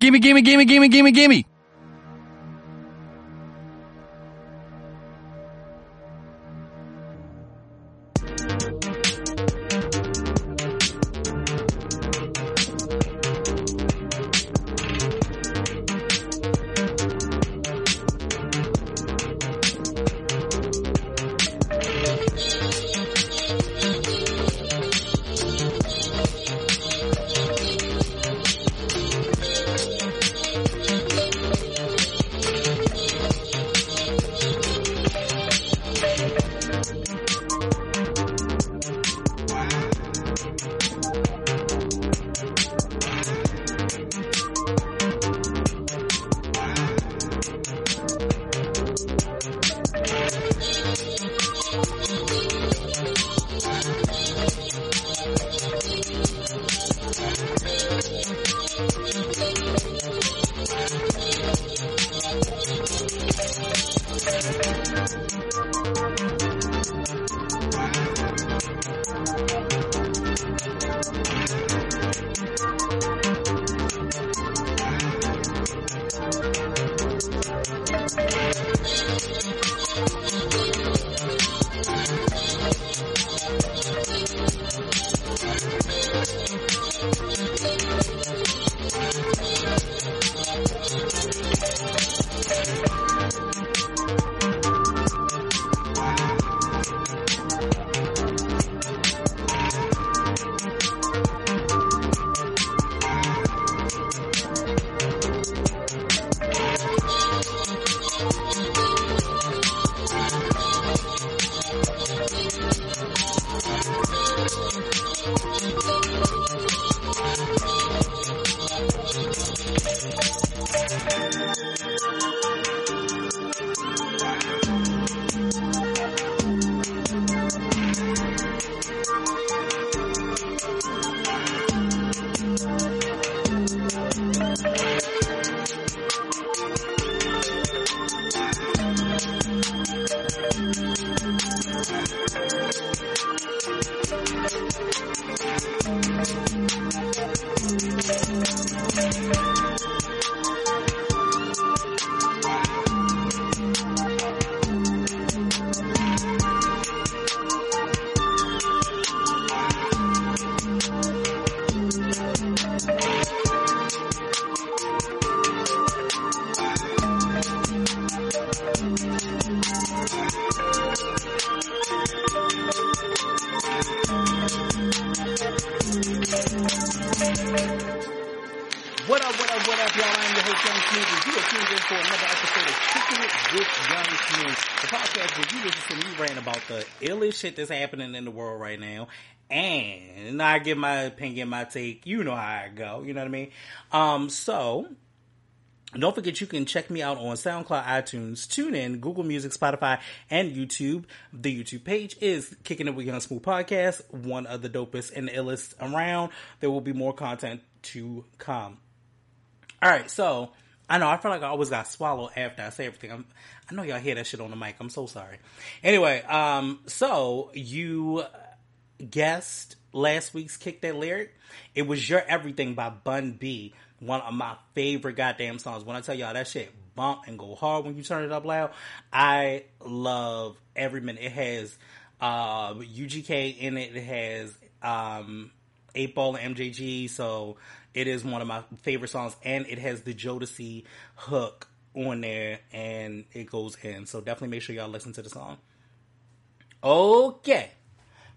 Gimme, gimme, gimme, gimme, gimme, gimme. Shit that's happening in the world right now, and I give my opinion, my take, you know how I go, you know what I mean? Um, so, don't forget you can check me out on SoundCloud, iTunes, TuneIn, Google Music, Spotify, and YouTube. The YouTube page is Kicking It with Young Smooth Podcast, one of the dopest and illest around. There will be more content to come. All right, so I know I feel like I always got swallowed after I say everything. I'm, I know y'all hear that shit on the mic. I'm so sorry. Anyway, um, so you guessed last week's kick that lyric. It was your everything by Bun B, one of my favorite goddamn songs. When I tell y'all that shit bump and go hard when you turn it up loud, I love every minute. It has uh, UGK in it. It has um, 8 Ball and MJG, so it is one of my favorite songs, and it has the Jodeci hook on there, and it goes in. So definitely make sure y'all listen to the song. Okay,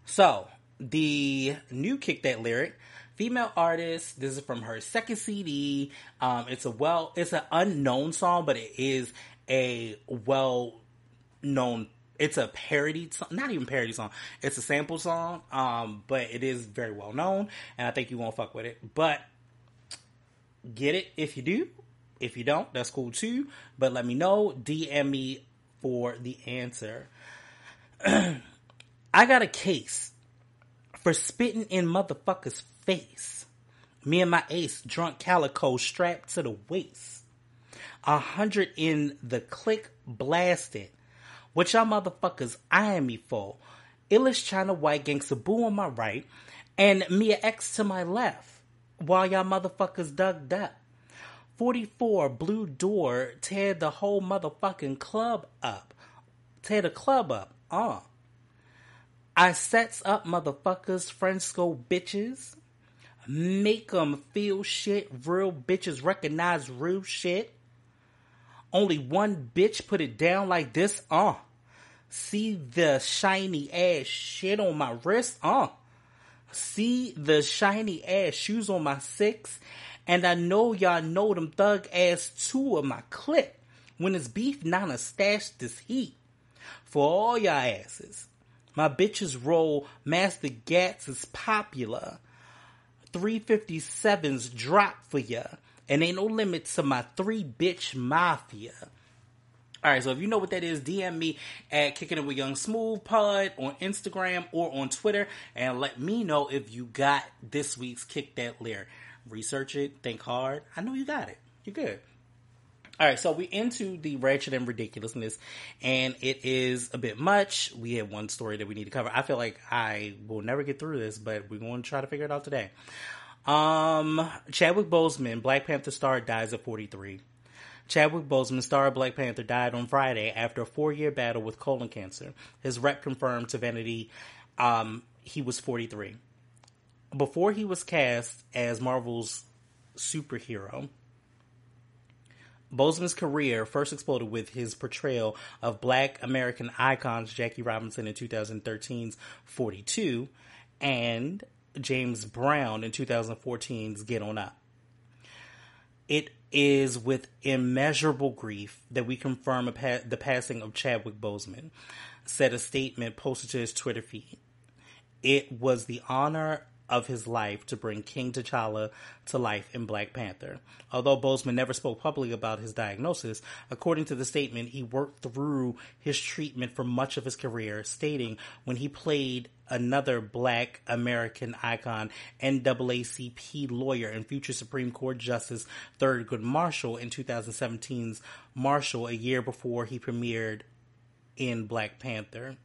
so the new kick that lyric, female artist. This is from her second CD. Um, it's a well, it's an unknown song, but it is a well known it's a parody song, not even parody song. It's a sample song, um, but it is very well known, and I think you won't fuck with it. But get it if you do. If you don't, that's cool too. But let me know. DM me for the answer. I got a case for spitting in motherfucker's face. Me and my ace, drunk calico, strapped to the waist. A hundred in the click blasted. What y'all motherfuckers eyeing me for? Illish China White Gangsta Boo on my right, and Mia X to my left, while y'all motherfuckers dug up. 44 Blue Door tear the whole motherfucking club up. Tear the club up. Uh. I sets up motherfuckers, Fresco bitches. Make them feel shit. Real bitches recognize real shit. Only one bitch put it down like this. Uh. See the shiny ass shit on my wrist. Uh. See the shiny ass shoes on my six. And I know y'all know them thug ass two of my clip. When it's beef, Nana stashed this heat. For all y'all asses. My bitches roll Master Gats is popular. 357s drop for ya. And ain't no limit to my three bitch mafia. Alright, so if you know what that is, DM me at Kicking It With Young Smooth Pod on Instagram or on Twitter and let me know if you got this week's Kick That Lyric. Research it, think hard. I know you got it. You're good. All right, so we into the ratchet and ridiculousness, and it is a bit much. We have one story that we need to cover. I feel like I will never get through this, but we're going to try to figure it out today. Um, Chadwick Boseman, Black Panther star, dies at 43. Chadwick Boseman, star of Black Panther, died on Friday after a four-year battle with colon cancer. His rep confirmed to Vanity um, he was 43. Before he was cast as Marvel's superhero, Boseman's career first exploded with his portrayal of black American icons Jackie Robinson in 2013's 42 and James Brown in 2014's Get On Up. It is with immeasurable grief that we confirm pa- the passing of Chadwick Boseman, said a statement posted to his Twitter feed. It was the honor of his life to bring King T'Challa to life in Black Panther. Although Boseman never spoke publicly about his diagnosis, according to the statement, he worked through his treatment for much of his career, stating when he played another black American icon, NAACP lawyer and future Supreme Court Justice Thurgood Marshall in 2017's Marshall, a year before he premiered in Black Panther.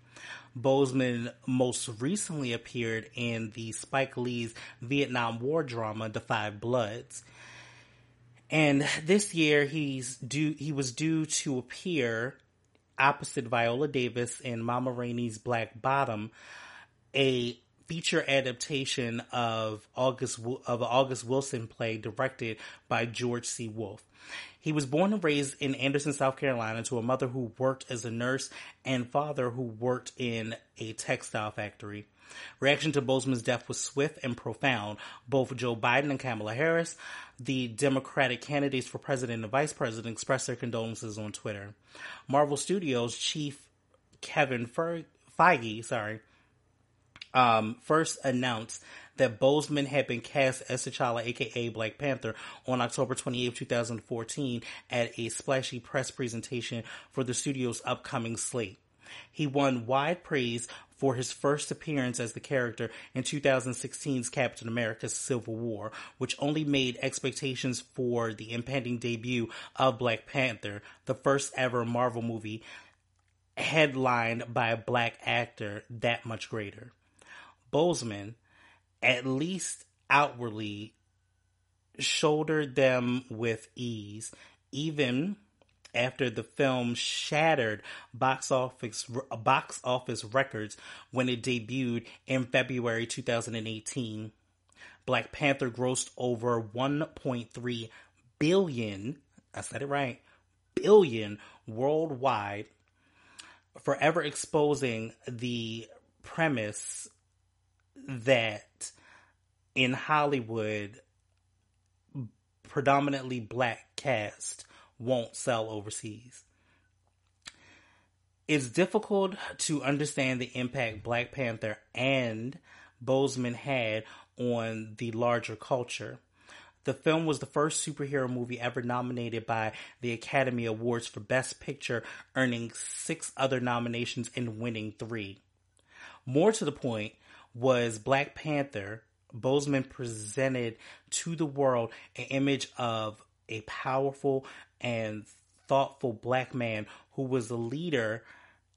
Boseman most recently appeared in the Spike Lee's Vietnam War drama The Five Bloods. And this year he's due he was due to appear opposite Viola Davis in Mama Rainey's Black Bottom, a feature adaptation of August of August Wilson play directed by George C. Wolfe. He was born and raised in Anderson, South Carolina, to a mother who worked as a nurse and father who worked in a textile factory. Reaction to Boseman's death was swift and profound. Both Joe Biden and Kamala Harris, the Democratic candidates for president and vice president, expressed their condolences on Twitter. Marvel Studios chief Kevin Feige, sorry, um, first announced that Boseman had been cast as T'Challa, aka Black Panther, on October 28, 2014 at a splashy press presentation for the studio's upcoming slate. He won wide praise for his first appearance as the character in 2016's Captain America Civil War, which only made expectations for the impending debut of Black Panther, the first ever Marvel movie headlined by a black actor, that much greater. Boseman, at least outwardly, shouldered them with ease, even after the film shattered box office box office records when it debuted in February 2018. Black Panther grossed over 1.3 billion, I said it right, billion worldwide, forever exposing the premise that in Hollywood, predominantly black cast won't sell overseas. It's difficult to understand the impact Black Panther and Boseman had on the larger culture. The film was the first superhero movie ever nominated by the Academy Awards for Best Picture, earning six other nominations and winning three. More to the point, was Black Panther, Boseman presented to the world an image of a powerful and thoughtful black man who was the leader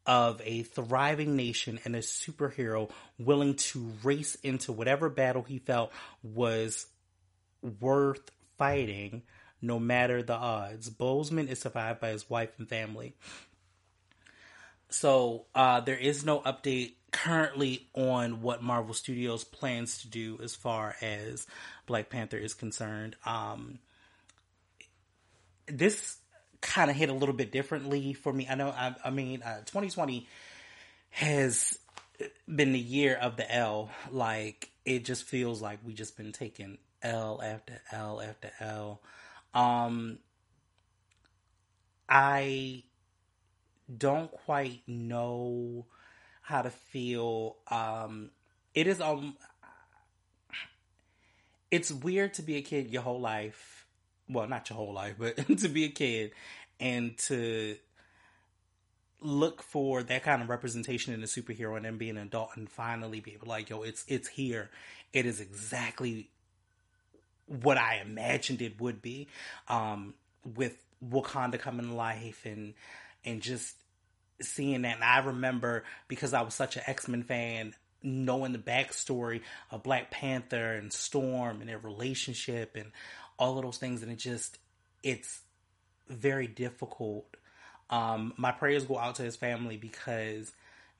of a thriving nation and a superhero willing to race into whatever battle he felt was worth fighting, no matter the odds. Boseman is survived by his wife and family. So uh, there is no update currently on what Marvel Studios plans to do as far as Black Panther is concerned. Um, this kind of hit a little bit differently for me. I know, I, I mean, uh, 2020 has been the year of the L. Like, it just feels like we just been taking L after L after L. Um, I don't quite know how to feel. Um, it is um, it's weird to be a kid your whole life. Well, not your whole life, but to be a kid and to look for that kind of representation in a superhero and then be an adult and finally be able like, yo, it's it's here. It is exactly what I imagined it would be. Um, with Wakanda coming to life and and just seeing that. And I remember because I was such an X Men fan, knowing the backstory of Black Panther and Storm and their relationship and all of those things, and it just it's very difficult. Um, my prayers go out to his family because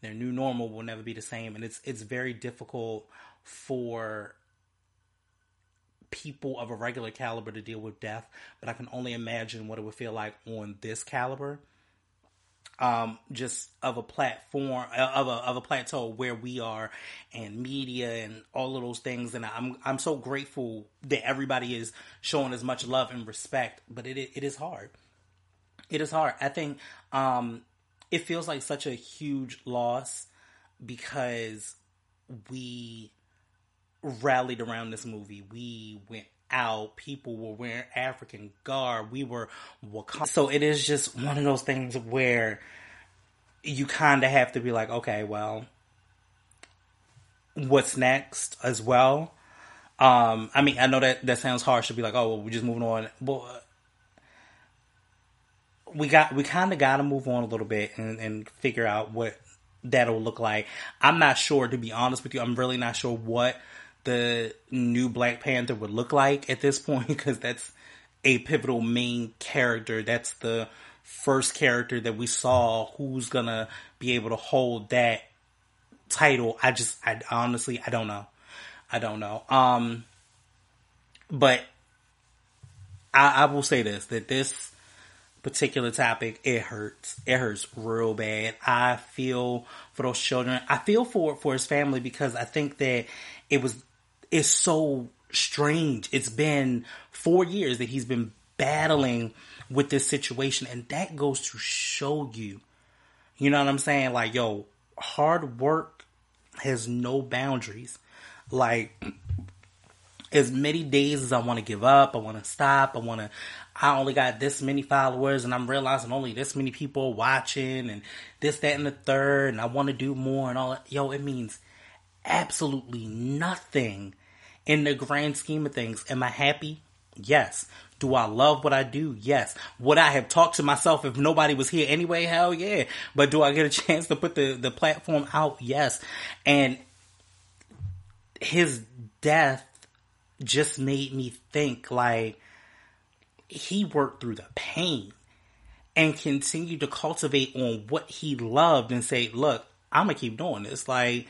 their new normal will never be the same, and it's it's very difficult for people of a regular caliber to deal with death. But I can only imagine what it would feel like on this caliber um, just of a platform uh, of a of a plateau where we are and media and all of those things. And I'm I'm so grateful that everybody is showing as much love and respect but it it is hard. It is hard. I think um, it feels like such a huge loss because we rallied around this movie. We went out. People were wearing African garb. We were Wakanda. So it is just one of those things where you kind of have to be like, okay, well, what's next as well? Um, I mean, I know that that sounds harsh to be like, oh, well, we're just moving on. But we got we kind of got to move on a little bit and, and figure out what that'll look like. I'm not sure, to be honest with you. I'm really not sure what the new Black Panther would look like at this point because that's a pivotal main character. That's the first character that we saw who's gonna be able to hold that title. I just, I honestly, I don't know. I don't know. Um, but I, I will say this, that this particular topic, it hurts. It hurts real bad. I feel for those children. I feel for, for his family because I think that it was is so strange. It's been four years that he's been battling with this situation, and that goes to show you, you know what I'm saying? Like, yo, hard work has no boundaries. Like, as many days as I want to give up, I want to stop, I want to, I only got this many followers and I'm realizing only this many people watching and this, that, and the third, and I want to do more and all that. Yo, it means absolutely nothing in the grand scheme of things, am I happy? Yes. Do I love what I do? Yes. Would I have talked to myself if nobody was here anyway? Hell yeah. But do I get a chance to put the, the platform out? Yes. And his death just made me think like he worked through the pain and continued to cultivate on what he loved and say, look, I'm gonna keep doing this. Like,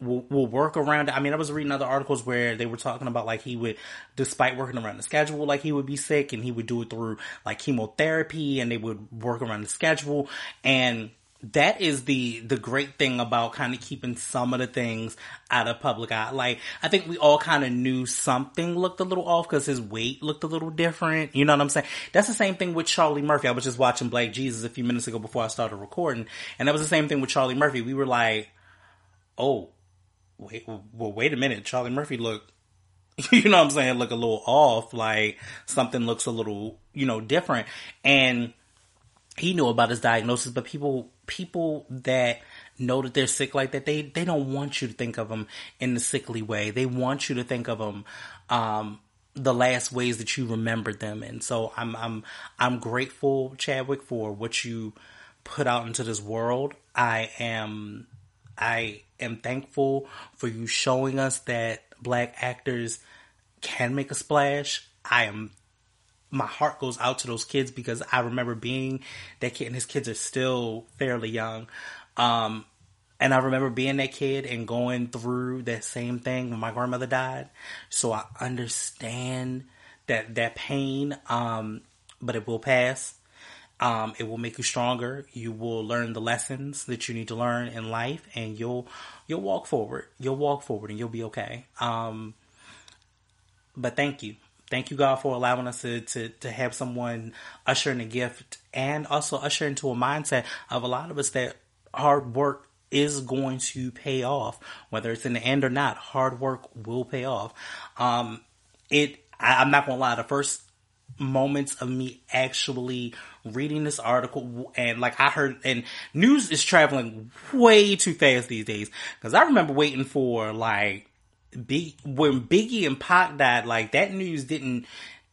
will, will work around it. I mean, I was reading other articles where they were talking about like he would, despite working around the schedule, like he would be sick and he would do it through like chemotherapy and they would work around the schedule. And that is the the great thing about kind of keeping some of the things out of public eye. Like I think we all kind of knew something looked a little off because his weight looked a little different. You know what I'm saying? That's the same thing with Charlie Murphy. I was just watching Black Jesus a few minutes ago before I started recording, and that was the same thing with Charlie Murphy. We were like, oh, wait, well, wait a minute, Charlie Murphy look, you know what I'm saying, look a little off, like something looks a little, you know, different. And he knew about his diagnosis, but people, people that know that they're sick like that, they, they don't want you to think of them in the sickly way. They want you to think of them, um, the last ways that you remembered them. And so I'm, I'm, I'm grateful, Chadwick, for what you put out into this world. I am, I am thankful for you showing us that black actors can make a splash. I am my heart goes out to those kids because I remember being that kid, and his kids are still fairly young. Um, and I remember being that kid and going through that same thing when my grandmother died. So I understand that that pain, um, but it will pass. Um, it will make you stronger. You will learn the lessons that you need to learn in life, and you'll you'll walk forward. You'll walk forward, and you'll be okay. Um, but thank you, thank you, God, for allowing us to to, to have someone usher in a gift, and also usher into a mindset of a lot of us that hard work is going to pay off, whether it's in the end or not. Hard work will pay off. Um, it. I, I'm not gonna lie. The first moments of me actually reading this article and like I heard and news is traveling way too fast these days. Because I remember waiting for like big when Biggie and Pac died like that news didn't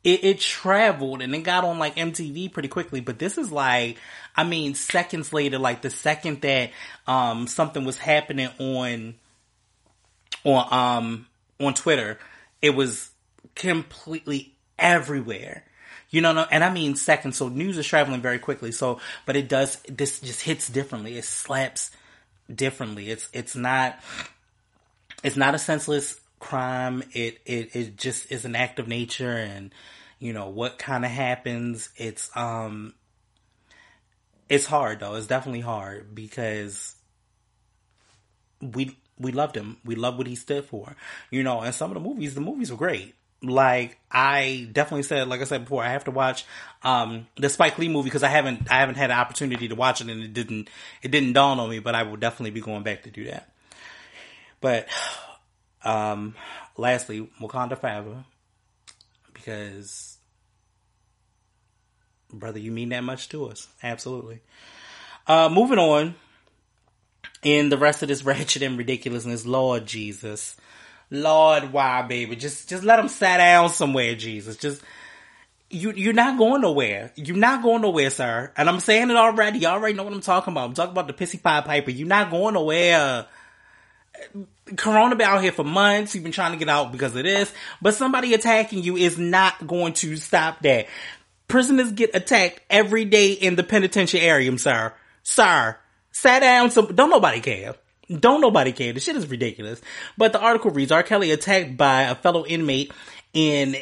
it, it traveled and it got on like MTV pretty quickly. But this is like I mean seconds later like the second that um something was happening on on um on Twitter it was completely everywhere you know, and I mean seconds. So news is traveling very quickly. So, but it does. This just hits differently. It slaps differently. It's it's not. It's not a senseless crime. It it it just is an act of nature, and you know what kind of happens. It's um. It's hard though. It's definitely hard because we we loved him. We loved what he stood for. You know, and some of the movies, the movies were great like I definitely said, like I said before, I have to watch um, the Spike Lee movie because I haven't I haven't had an opportunity to watch it and it didn't it didn't dawn on me, but I will definitely be going back to do that. But um, lastly, Wakanda Forever because brother, you mean that much to us, absolutely. Uh, moving on in the rest of this ratchet and ridiculousness, Lord Jesus. Lord, why, baby? Just, just let them sit down somewhere, Jesus. Just, you, you're not going nowhere. You're not going nowhere, sir. And I'm saying it already. You already know what I'm talking about. I'm talking about the pissy pie piper. You're not going nowhere. Corona been out here for months. You've been trying to get out because of this, but somebody attacking you is not going to stop that. Prisoners get attacked every day in the penitentiary, sir. Sir, sat down. Some don't nobody care. Don't nobody care. The shit is ridiculous. But the article reads, R. Kelly attacked by a fellow inmate in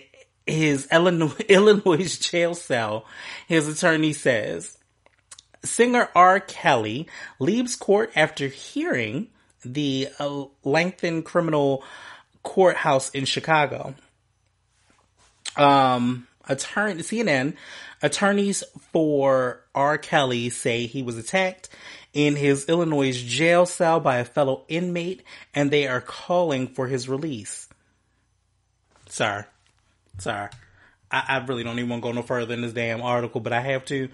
his Illinois, Illinois jail cell. His attorney says, singer R. Kelly leaves court after hearing the uh, Leighton criminal courthouse in Chicago. Um, attorney, CNN, attorneys for R. Kelly say he was attacked in his Illinois jail cell by a fellow inmate and they are calling for his release. Sorry. Sorry. I, I really don't even want to go no further in this damn article, but I have to.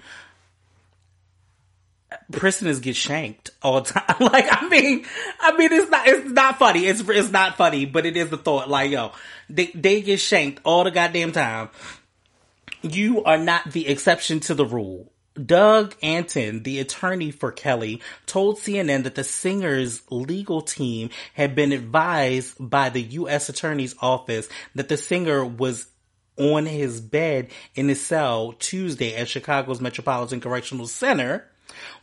Prisoners get shanked all the time. Like, I mean, I mean, it's not, it's not funny. It's, it's not funny, but it is the thought. Like, yo, they, they get shanked all the goddamn time. You are not the exception to the rule. Doug Anton, the attorney for Kelly, told CNN that the singer's legal team had been advised by the U.S. Attorney's Office that the singer was on his bed in his cell Tuesday at Chicago's Metropolitan Correctional Center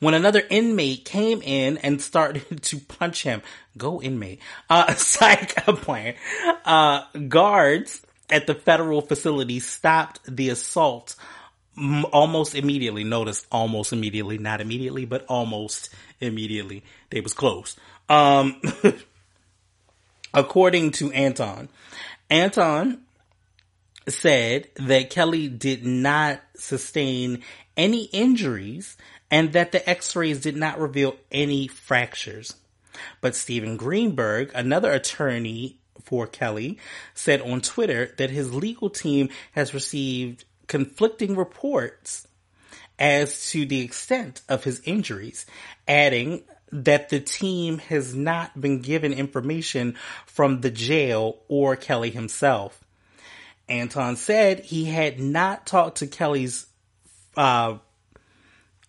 when another inmate came in and started to punch him. Go inmate. Uh, psych, plan. Uh, guards at the federal facility stopped the assault almost immediately. Notice almost immediately, not immediately, but almost immediately. They was close. Um, according to Anton, Anton said that Kelly did not sustain any injuries and that the x-rays did not reveal any fractures. But Stephen Greenberg, another attorney for Kelly, said on Twitter that his legal team has received conflicting reports as to the extent of his injuries, adding that the team has not been given information from the jail or Kelly himself. Anton said he had not talked to Kelly's uh,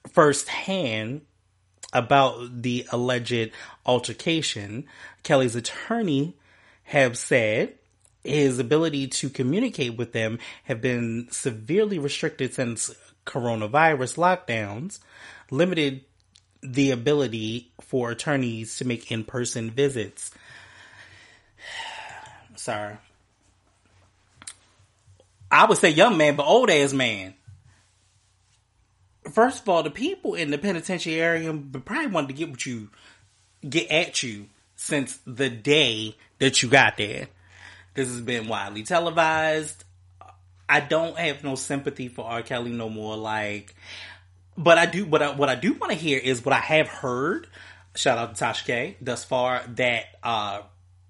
firsthand about the alleged altercation. Kelly's attorney have said his ability to communicate with them have been severely restricted since coronavirus lockdowns limited the ability for attorneys to make in-person visits. Sorry. I would say young man, but old ass man. First of all, the people in the penitentiary probably wanted to get what you get at you since the day that you got there. This has been widely televised. I don't have no sympathy for R. Kelly no more. Like, but I do. What I, what I do want to hear is what I have heard. Shout out to Tasha K. Thus far, that uh,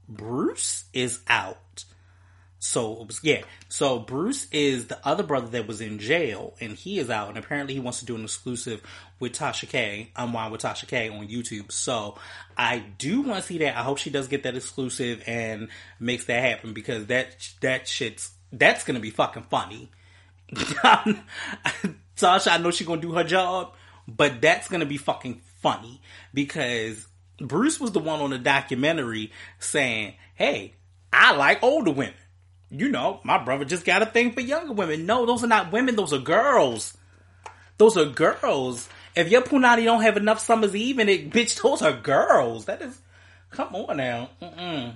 Bruce is out. So yeah, so Bruce is the other brother that was in jail, and he is out, and apparently he wants to do an exclusive with Tasha K. I'm Unwine with Tasha K on YouTube. So I do want to see that. I hope she does get that exclusive and makes that happen because that that shit's that's gonna be fucking funny. Tasha, I know she's gonna do her job, but that's gonna be fucking funny because Bruce was the one on the documentary saying, "Hey, I like older women." You know, my brother just got a thing for younger women. No, those are not women. Those are girls. Those are girls. If your punani don't have enough summers even, it bitch, those are girls. That is, come on now. Mm-mm.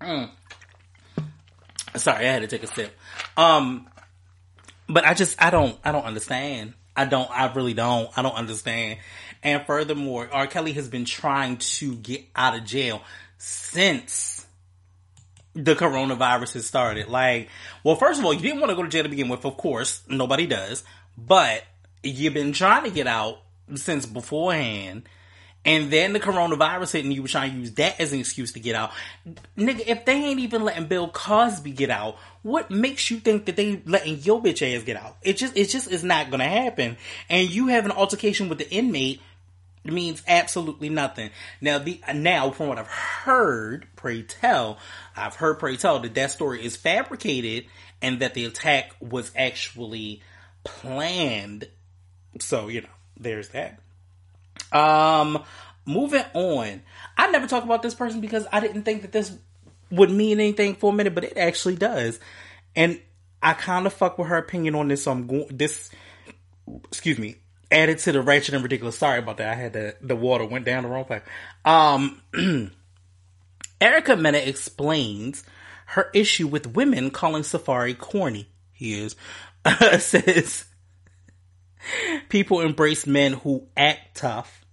Mm. Sorry, I had to take a sip. Um, but I just, I don't, I don't understand. I don't, I really don't. I don't understand. And furthermore, R. Kelly has been trying to get out of jail since the coronavirus has started. Like, well, first of all, you didn't want to go to jail to begin with, of course. Nobody does. But you've been trying to get out since beforehand. And then the coronavirus hit and you were trying to use that as an excuse to get out. Nigga, if they ain't even letting Bill Cosby get out, what makes you think that they letting your bitch ass get out? It just, it just is not gonna happen. And you have an altercation with the inmate means absolutely nothing. Now, the, now from what I've heard, pray tell, I've heard pray tell that that story is fabricated and that the attack was actually planned. So, you know, there's that. Um, moving on. I never talk about this person because I didn't think that this would mean anything for a minute, but it actually does. And I kind of fuck with her opinion on this. So I'm going this. Excuse me. Added to the ratchet and ridiculous. Sorry about that. I had the the water went down the wrong pipe. Um, Erica Mena explains her issue with women calling Safaree corny. He is says people embrace men who act tough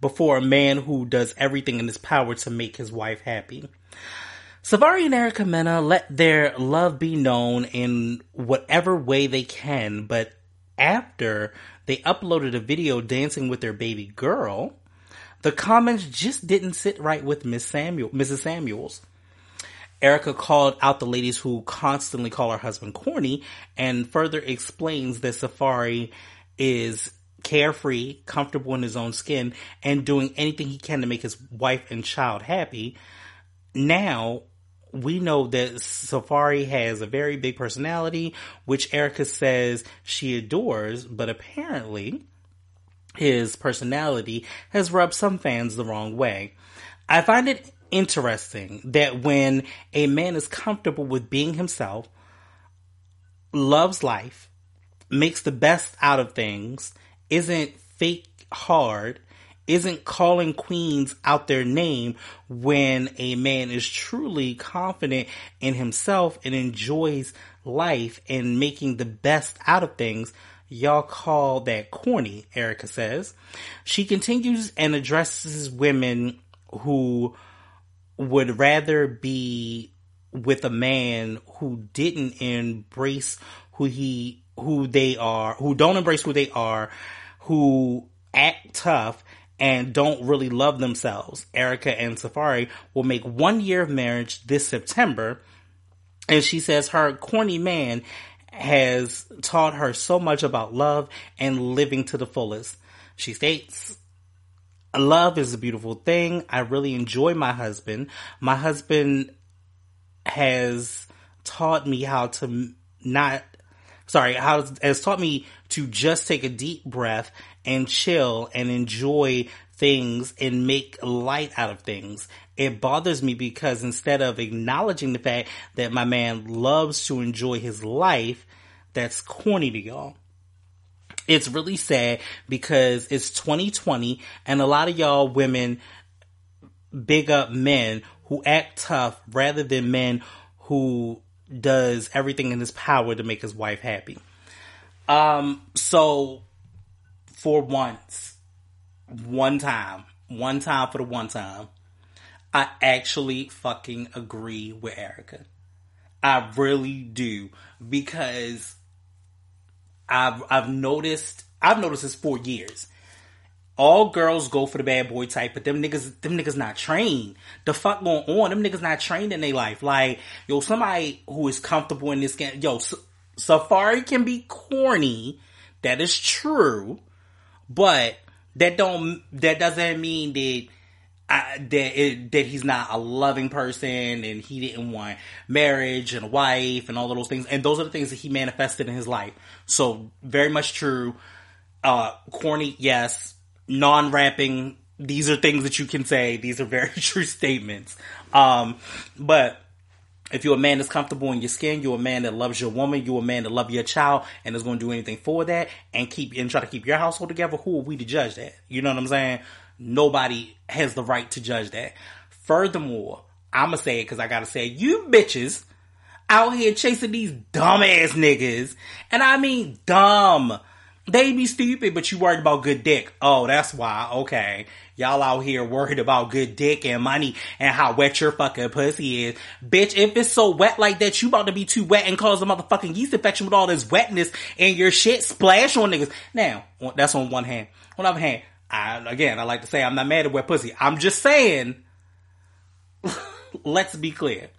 before a man who does everything in his power to make his wife happy. Safaree and Erica Mena let their love be known in whatever way they can, but after they uploaded a video dancing with their baby girl, the comments just didn't sit right with Miss Samuel, Mrs. Samuels. Erica called out the ladies who constantly call her husband corny and further explains that Safaree is carefree, comfortable in his own skin, and doing anything he can to make his wife and child happy. Now, we know that Safaree has a very big personality, which Erica says she adores, but apparently his personality has rubbed some fans the wrong way. I find it interesting that when a man is comfortable with being himself, loves life, makes the best out of things, isn't fake hard, isn't calling queens out their name when a man is truly confident in himself and enjoys life and making the best out of things. Y'all call that corny, Erica says. She continues and addresses women who would rather be with a man who didn't embrace who he who they are, who don't embrace who they are, who act tough and don't really love themselves. Erica and Safaree will make one year of marriage this September. And she says her corny man has taught her so much about love and living to the fullest. She states, Love is a beautiful thing. I really enjoy my husband. My husband has taught me how to not sorry, how has taught me to just take a deep breath and chill and enjoy things and make light out of things. It bothers me because instead of acknowledging the fact that my man loves to enjoy his life, that's corny to y'all. It's really sad because it's 2020 and a lot of y'all women big up men who act tough rather than men who does everything in his power to make his wife happy. Um, so for once, one time, one time for the one time, I actually fucking agree with Erica. I really do because I've I've noticed I've noticed this for years. All girls go for the bad boy type, but them niggas them niggas not trained. The fuck going on? Them niggas not trained in their life. Like yo, somebody who is comfortable in this game. Yo, S- Safaree can be corny. That is true, but that don't that doesn't mean that I, that it, that he's not a loving person and he didn't want marriage and a wife and all of those things. And those are the things that he manifested in his life. So very much true. Uh, corny, yes. Non-rapping, these are things that you can say. These are very true statements. Um, but if you're a man that's comfortable in your skin, you're a man that loves your woman, you're a man that loves your child and is going to do anything for that and keep and try to keep your household together, who are we to judge that? You know what I'm saying? Nobody has the right to judge that. Furthermore, I'ma say it because I gotta say, you bitches out here chasing these dumbass niggas, and I mean dumb. They be stupid, but you worried about good dick. Oh, that's why. Okay. Y'all out here worried about good dick and money and how wet your fucking pussy is. Bitch, if it's so wet like that, you about to be too wet and cause a motherfucking yeast infection with all this wetness and your shit splash on niggas. Now, that's on one hand. On the other hand, I, again, I like to say I'm not mad at wet pussy. I'm just saying, let's be clear.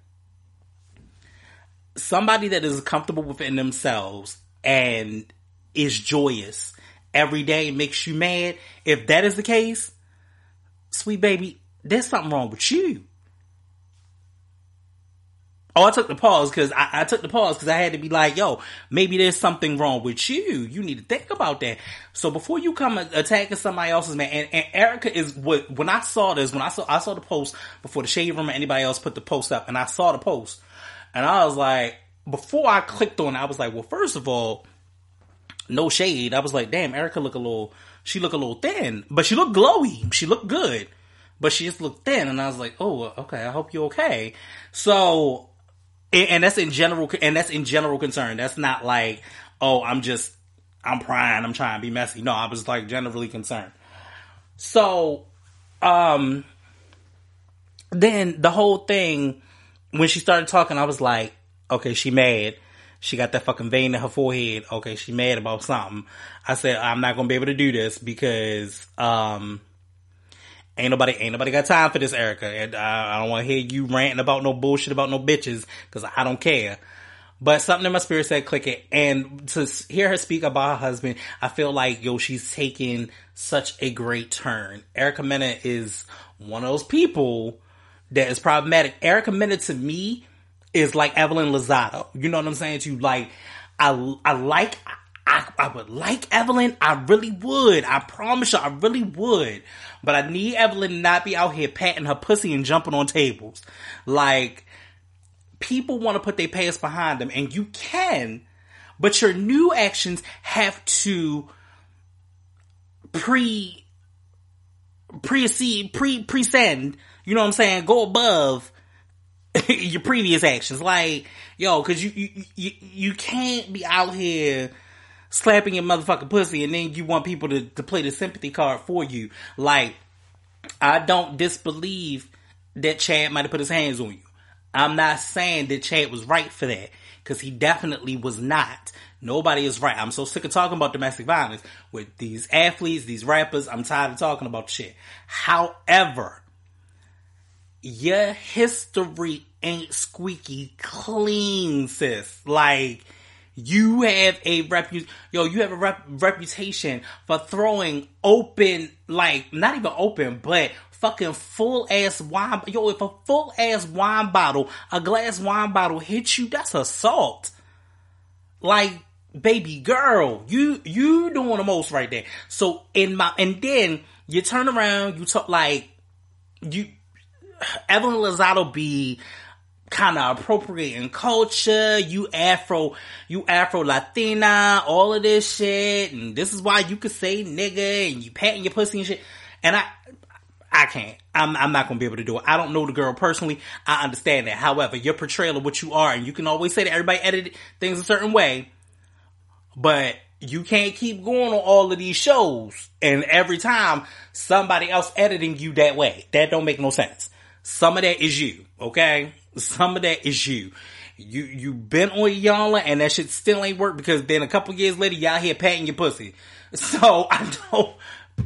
Somebody that is comfortable within themselves and is joyous every day makes you mad. If that is the case, sweet baby, there's something wrong with you. Oh, I took the pause because I, I, took the pause because I had to be like, yo, maybe there's something wrong with you. You need to think about that. So before you come attacking somebody else's man, and, and Erica is what when I saw this, when I saw I saw the post before the shade room or anybody else put the post up, and I saw the post, and I was like, before I clicked on, it, I was like, well, first of all, no shade. I was like, damn, Erica look a little, she look a little thin, but she looked glowy. She looked good, but she just looked thin, and I was like, oh, okay, I hope you're okay. So and that's in general, and that's in general concern. That's not like, oh, I'm just, I'm prying, I'm trying to be messy. No, I was like generally concerned. So, um, then the whole thing, when she started talking, I was like, okay, she mad. She got that fucking vein in her forehead. Okay, she mad about something. I said, I'm not gonna be able to do this because, um, Ain't nobody, ain't nobody got time for this, Erica. And I, I don't want to hear you ranting about no bullshit about no bitches because I don't care. But something in my spirit said click it. And to hear her speak about her husband, I feel like, yo, she's taking such a great turn. Erica Mena is one of those people that is problematic. Erica Mena to me is like Evelyn Lozada. You know what I'm saying to you? Like, I, I like, I, I would like Evelyn. I really would. I promise you, I really would. But I need Evelyn to not be out here patting her pussy and jumping on tables. Like, people want to put their past behind them, and you can, but your new actions have to pre precede pre prescend. You know what I'm saying? Go above your previous actions. Like, yo, cause you, you, you, you can't be out here slapping your motherfucking pussy and then you want people to, to play the sympathy card for you. Like, I don't disbelieve that Chad might have put his hands on you. I'm not saying that Chad was right for that, because he definitely was not. Nobody is right. I'm so sick of talking about domestic violence with these athletes, these rappers. I'm tired of talking about shit. However, your history ain't squeaky clean, sis. Like, you have a repu- yo, you have a rep- reputation for throwing open, like, not even open, but fucking full ass wine. Yo, if a full ass wine bottle, a glass wine bottle hits you, that's assault. Like, baby girl, you, you doing the most right there. So in my, and then you turn around, you talk like you Evelyn Lozada be kind of appropriating culture. You Afro, you Afro Latina, all of this shit, and this is why you could say nigga and you patting your pussy and shit. And I, I can't. I'm, I'm not gonna be able to do it. I don't know the girl personally. I understand that. However, your portrayal of what you are, and you can always say that everybody edited things a certain way, but you can't keep going on all of these shows and every time somebody else editing you that way. That don't make no sense. Some of that is you, okay? Some of that is you. You you been on y'all and that shit still ain't work because then a couple years later y'all here patting your pussy. So I don't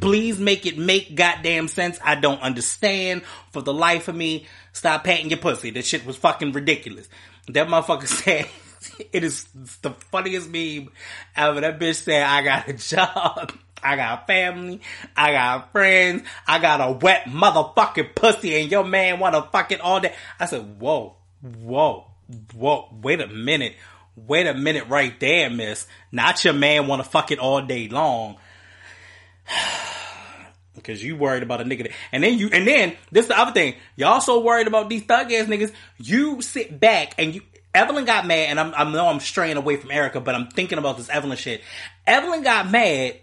please make it make goddamn sense. I don't understand for the life of me. Stop patting your pussy. That shit was fucking ridiculous. That motherfucker said it is the funniest meme ever. That bitch said I got a job. I got family. I got friends. I got a wet motherfucking pussy and your man wanna fuck it all day. I said, whoa, whoa, whoa, wait a minute. Wait a minute right there, miss. Not your man wanna fuck it all day long. Cause you worried about a nigga that, and then you, and then this the other thing. Y'all so worried about these thug ass niggas. You sit back and you, Evelyn got mad, and I'm, I know I'm straying away from Erica, but I'm thinking about this Evelyn shit. Evelyn got mad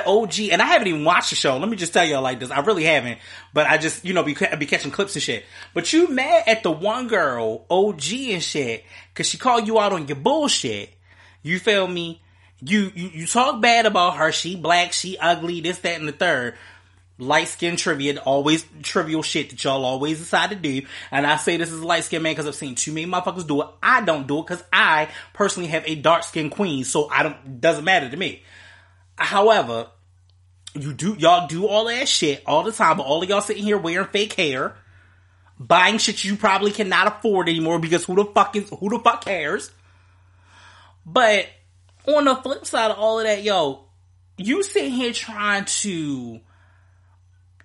OG, and I haven't even watched the show. Let me just tell y'all like this. I really haven't, but I just, you know, be, be catching clips and shit. But you mad at the one girl, OG and shit, cause she called you out on your bullshit. You feel me? You, you, you talk bad about her. She black, she ugly, this, that, and the third. Light skin trivia, always trivial shit that y'all always decide to do. And I say this is light skin man because I've seen too many motherfuckers do it. I don't do it because I personally have a dark skin queen, so I don't, doesn't matter to me. However, you do y'all do all that shit all the time, but all of y'all sitting here wearing fake hair, buying shit you probably cannot afford anymore because who the fuck is who the fuck cares? But on the flip side of all of that, yo, you sitting here trying to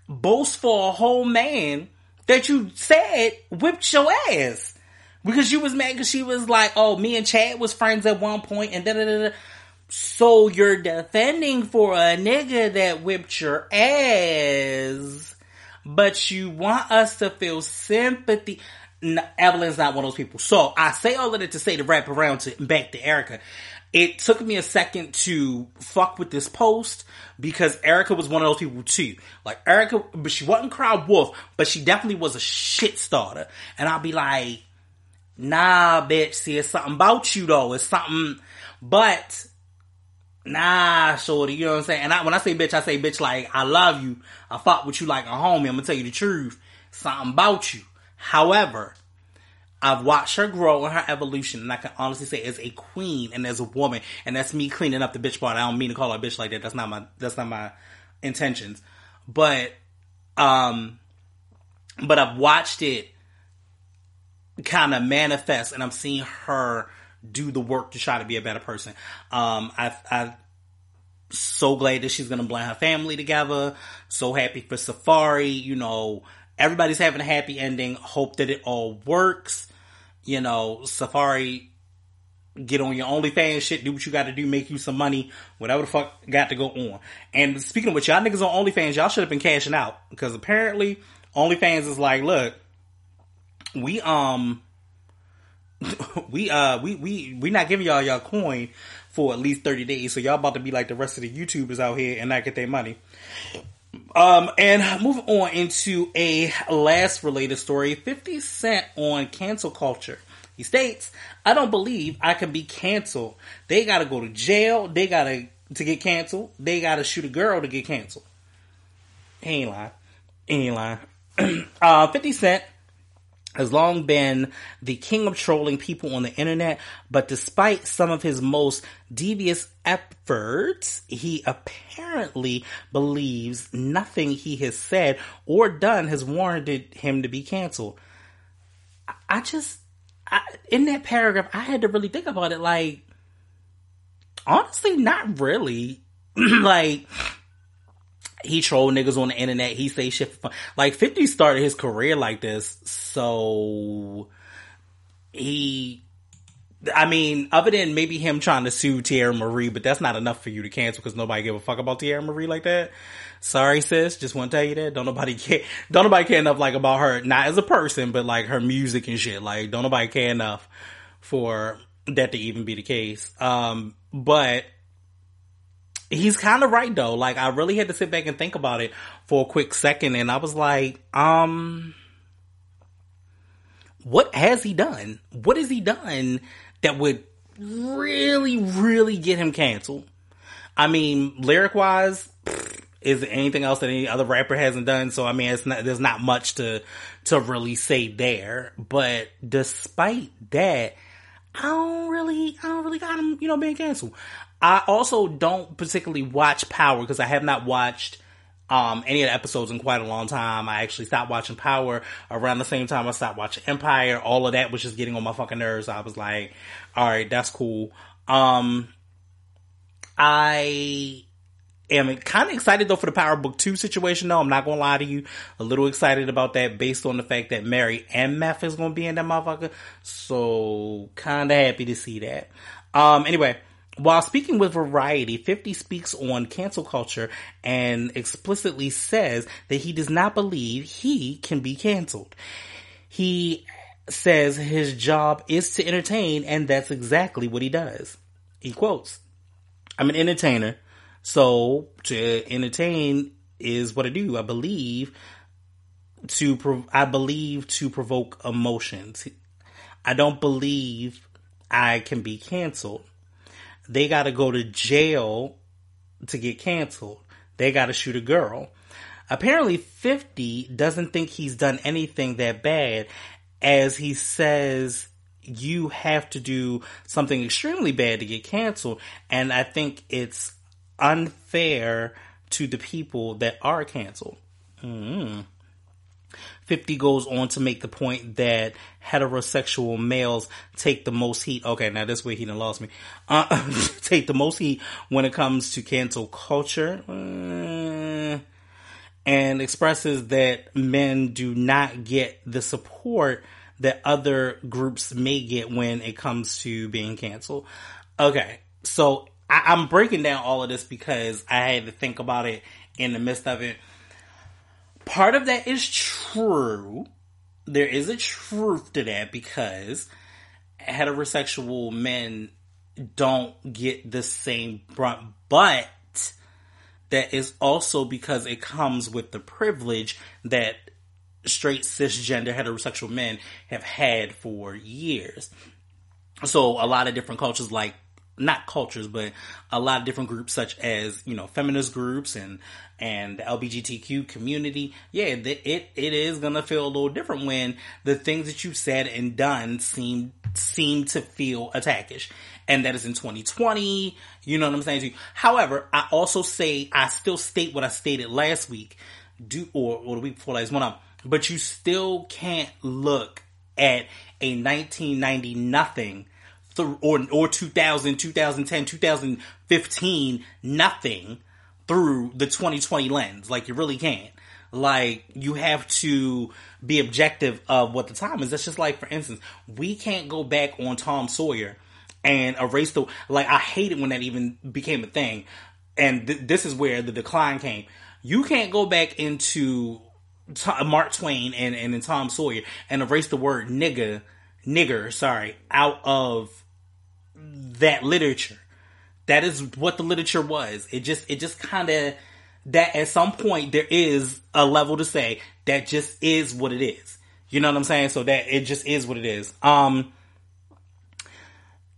boast for a whole man that you said whipped your ass because you was mad because she was like, "Oh, me and Chad was friends at one point," and da da da. So you're defending for a nigga that whipped your ass, but you want us to feel sympathy. No, Evelyn's not one of those people. So I say all of that to say to wrap around to back to Erica. It took me a second to fuck with this post because Erica was one of those people too. Like Erica, but she wasn't crowd wolf, but she definitely was a shit starter. And I'll be like, nah, bitch, see, it's something about you though. It's something, but nah, shorty, you know what I'm saying? And I, when I say bitch, I say bitch like, I love you. I fought with you like a homie. I'm gonna tell you the truth. Something about you. However, I've watched her grow in her evolution, and I can honestly say, as a queen and as a woman, and that's me cleaning up the bitch part. I don't mean to call her a bitch like that. That's not my. That's not my intentions. But, um, but I've watched it kind of manifest, and I'm seeing her do the work to try to be a better person. Um, I, I so glad that she's gonna blend her family together. So happy for Safaree. You know, everybody's having a happy ending. Hope that it all works. You know, Safaree, get on your OnlyFans shit, do what you got to do, make you some money, whatever the fuck got to go on. And speaking of which, y'all niggas on OnlyFans, y'all should have been cashing out because apparently OnlyFans is like, look, we um we uh we we we not giving y'all y'all coin for at least 30 days. So y'all about to be like the rest of the youtubers out here and not get their money. Um and moving on into a last related story. 50 cent on cancel culture. He states i don't believe i can be canceled. They gotta go to jail. They gotta to get canceled. They gotta shoot a girl to get canceled. He ain't lying. He ain't lying. Uh 50 cent has long been the king of trolling people on the internet, but despite some of his most devious efforts, he apparently believes nothing he has said or done has warranted him to be canceled. I just, I, in that paragraph, I had to really think about it. Like, honestly, not really. like, he troll niggas on the internet. He say shit for fun. Like 50 started his career like this. So he, I mean, other than maybe him trying to sue Teairra Mari, but that's not enough for you to cancel because nobody give a fuck about Teairra Mari like that. Sorry, sis. Just want to tell you that. Don't nobody care. Don't nobody care enough like about her, not as a person, but like her music and shit. Like, don't nobody care enough for that to even be the case. Um, but he's kind of right though. Like, I really had to sit back and think about it for a quick second, and I was like, um, what has he done? What has he done that would really, really get him canceled? I mean, lyric wise, is anything else that any other rapper hasn't done. So I mean, it's not, there's not much to, to really say there. But despite that, I don't really, I don't really got him, you know, being canceled. I also don't particularly watch Power because I have not watched, um, any of the episodes in quite a long time. I actually stopped watching Power around the same time I stopped watching Empire. All of that was just getting on my fucking nerves. I was like, all right, that's cool. Um, I am kind of excited though for the Power Book 2 situation though. I'm not gonna lie to you. A little excited about that based on the fact that Mary and Meth is gonna be in that motherfucker. So kinda happy to see that. Um, anyway, while speaking with Variety, 50 speaks on cancel culture and explicitly says that he does not believe he can be canceled. He says his job is to entertain and that's exactly what he does. He quotes, I'm an entertainer so to entertain is what I do. I believe to prov- I believe to provoke emotions. I don't believe I can be canceled. They got to go to jail to get canceled. They got to shoot a girl. Apparently 50 doesn't think he's done anything that bad as he says you have to do something extremely bad to get canceled and I think it's unfair to the people that are canceled. Mm-hmm. 50 goes on to make the point that heterosexual males take the most heat. Okay, now this way he done lost me. Uh, take the most heat when it comes to cancel culture. Uh, and expresses that men do not get the support that other groups may get when it comes to being canceled. Okay, so I, am breaking down all of this because I had to think about it in the midst of it. Part of that is true. There is a truth to that because heterosexual men don't get the same brunt, but that is also because it comes with the privilege that straight cisgender heterosexual men have had for years. So a lot of different cultures like not cultures, but a lot of different groups such as, you know, feminist groups and, and the LGBTQ community. Yeah, it, it, it is gonna feel a little different when the things that you've said and done seem, seem to feel attackish. And that is in 2020. You know what I'm saying? However, I also say, I still state what I stated last week, do, or, or the week before last one up, but you still can't look at a 1990 nothing through, or, or 2000, 2010, 2015, nothing through the 2020 lens. Like you really can't. Like you have to be objective of what the time is. That's just like, for instance, we can't go back on Tom Sawyer and erase the, like I hate it when that even became a thing. And th- this is where the decline came. You can't go back into Mark Twain and, and, and Tom Sawyer and erase the word nigga, nigger, sorry, out of that literature. That is what the literature was. It just, it just kind of, that at some point there is a level to say that just is what it is. You know what I'm saying? So that it just is what it is. Um,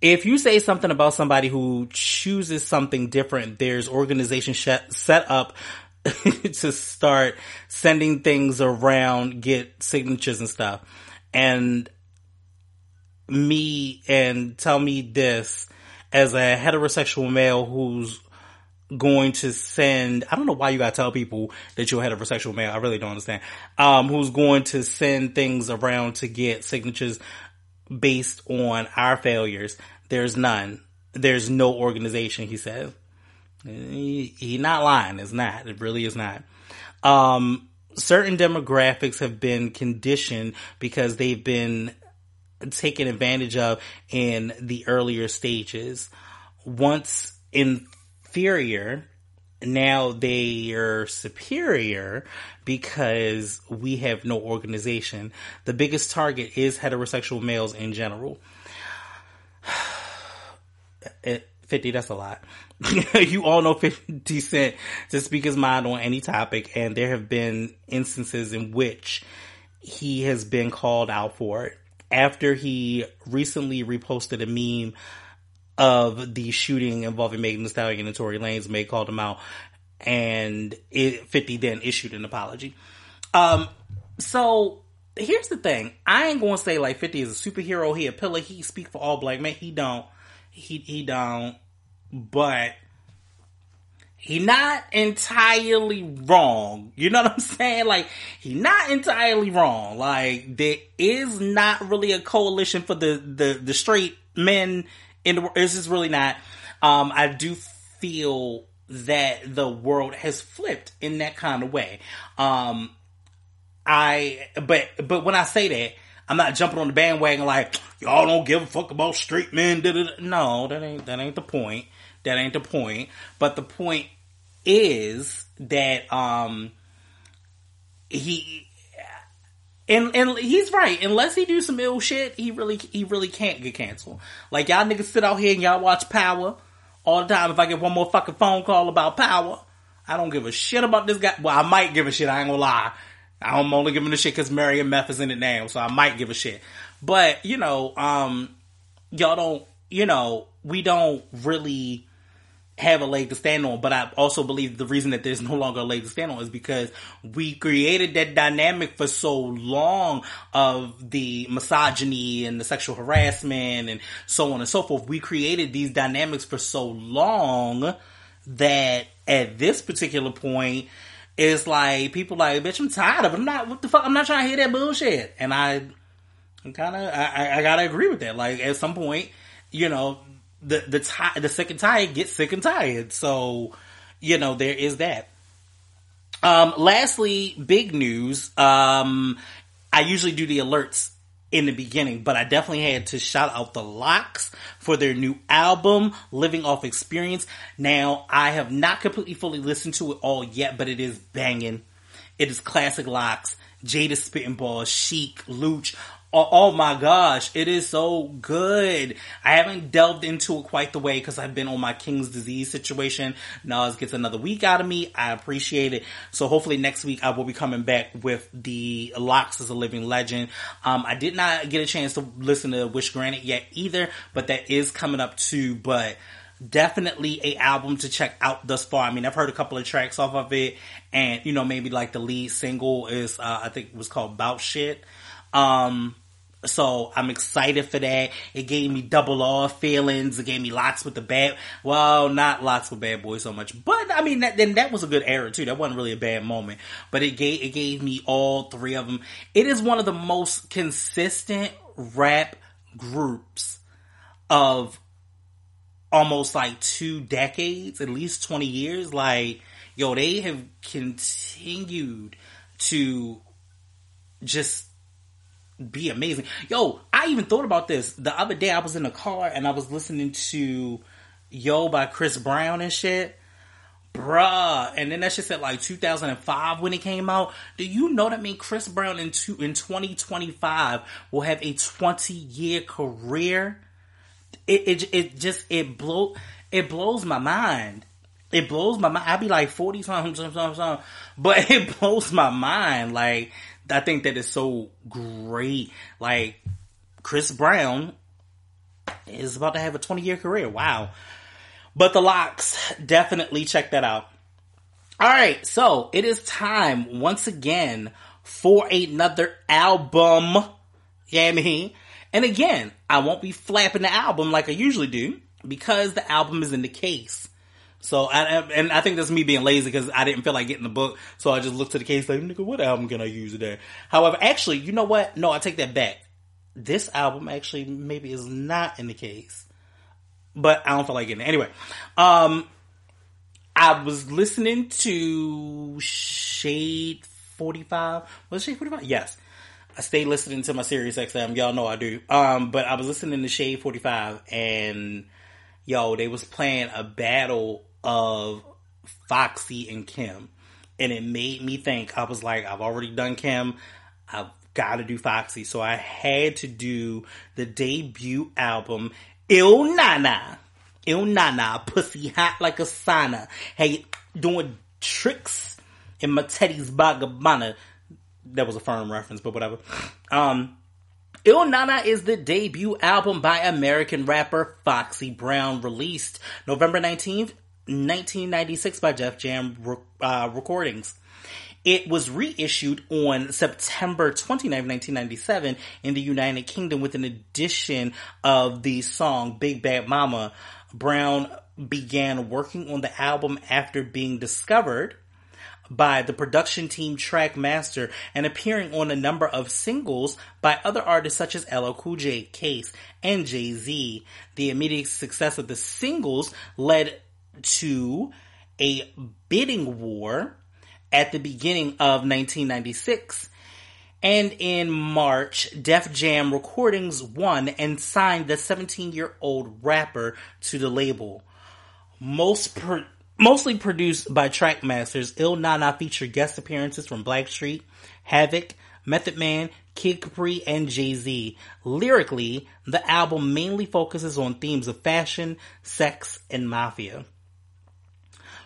if you say something about somebody who chooses something different, there's organization sh- set up to start sending things around, get signatures and stuff. And me and tell me this as a heterosexual male who's going to send I don't know why you gotta tell people that you're a heterosexual male. I really don't understand. Um, who's going to send things around to get signatures based on our failures. There's none. There's no organization, he says. He, he not lying. It's not. It really is not. Um, certain demographics have been conditioned because they've been taken advantage of in the earlier stages. Once inferior, now they are superior because we have no organization. The biggest target is heterosexual males in general. Eh, 50, that's a lot. you all know 50 Cent to speak his mind on any topic, and there have been instances in which he has been called out for it. After he recently reposted a meme of the shooting involving Megan Thee Stallion and Tory Lanez, May called him out, and it, 50 then issued an apology. Um, so here's the thing. I ain't gonna say like 50 is a superhero, he a pillar, he speak for all black men. He don't he he don't. But he not entirely wrong. You know what I'm saying? Like he not entirely wrong. Like there is not really a coalition for the the the straight men in the world. This is really not. Um, I do feel that the world has flipped in that kind of way. Um, I but but when I say that I'm not jumping on the bandwagon like y'all don't give a fuck about straight men. No, that ain't that ain't the point. That ain't the point. But the point is that um he and and he's right. Unless he do some ill shit, he really he really can't get canceled. Like y'all niggas sit out here and y'all watch Power all the time. If I get one more fucking phone call about Power, I don't give a shit about this guy. Well, I might give a shit. I ain't gonna lie. I'm only giving a shit because Mary and Meth is in it now, so I might give a shit. But you know, um, y'all don't, you know, we don't really have a leg to stand on. But I also believe the reason that there's no longer a leg to stand on is because we created that dynamic for so long of the misogyny and the sexual harassment and so on and so forth. We created these dynamics for so long that at this particular point, it's like people like, bitch, I'm tired of it. I'm not what the fuck. I'm not trying to hear that bullshit. And I, kind of, I, I gotta agree with that. Like at some point, you know, the the the sick and tired get sick and tired. So, you know, there is that. Um, lastly, big news. Um, I usually do the alerts in the beginning, but I definitely had to shout out the LOX for their new album, Living Off Experience. Now, I have not completely fully listened to it all yet, but it is banging. It is classic LOX, Jada Spitting Balls, Sheek, Louch, Oh, oh, my gosh, it is so good. I haven't delved into it quite the way because I've been on my King's disease situation. Nas gets another week out of me. I appreciate it. So hopefully next week I will be coming back with the LOX as a living legend. Um, I did not get a chance to listen to Wish Granted yet either, but that is coming up too. But definitely a album to check out thus far. I mean, I've heard a couple of tracks off of it, and you know, maybe like the lead single is, uh, I think it was called Bout Shit. Um, so I'm excited for that. It gave me double R feelings. It gave me lots with the bad, well, not lots with bad boys so much, but I mean, that, then that was a good era too. That wasn't really a bad moment, but it gave, it gave me all three of them. It is one of the most consistent rap groups of almost like two decades, at least 20 years. Like, yo, they have continued to just be amazing. Yo, I even thought about this the other day. I was in the car and I was listening to Yo by Chris Brown and shit. Bruh, and then that shit said like 2005 when it came out. Do you know that mean Chris Brown in two, in 2025 will have a 20 year career? It, it it just it blow it blows my mind. It blows my mind. I'd be like 40 something, something, something, but it blows my mind. Like I think that is so great. Like Chris Brown is about to have a 20 year career. Wow. But the LOX, definitely check that out. All right, so it is time once again for another album. Yeah, mean, and again, I won't be flapping the album like I usually do because the album is in the case. So, I, and I think that's me being lazy because I didn't feel like getting the book. So I just looked to the case like, nigga, what album can I use today? However, actually, you know what? No, I take that back. This album actually maybe is not in the case, but I don't feel like getting it. Anyway, um, I was listening to Shade 45. Was Shade 45? Yes. I stay listening to my Sirius XM. Y'all know I do. Um, but I was listening to Shade 45 and yo, they was playing a battle of Foxy and Kim. And it made me think, I was like, I've already done Kim. I've got to do Foxy. So I had to do the debut album, Ill Na Na. Il Nana, pussy hot like a sauna. Hey, doing tricks in my Teddy's Bagabana. That was a firm reference, but whatever. Um, Ill Na Na is the debut album by American rapper Foxy Brown, released November 19th, 1996 by Def Jam uh, Recordings. It was reissued on September 29, 1997 in the United Kingdom with an edition of the song Big Bad Mama. Brown began working on the album after being discovered by the production team Trackmaster and appearing on a number of singles by other artists such as LL Cool J, Case, and Jay-Z. The immediate success of the singles led to a bidding war at the beginning of 1996. And in March, Def Jam Recordings won and signed the 17 year old rapper to the label. Most per- mostly produced by Trackmasters, Ill Na Na featured guest appearances from Blackstreet, Havoc, Method Man, Kid Capri, and Jay Z. Lyrically, the album mainly focuses on themes of fashion, sex, and mafia.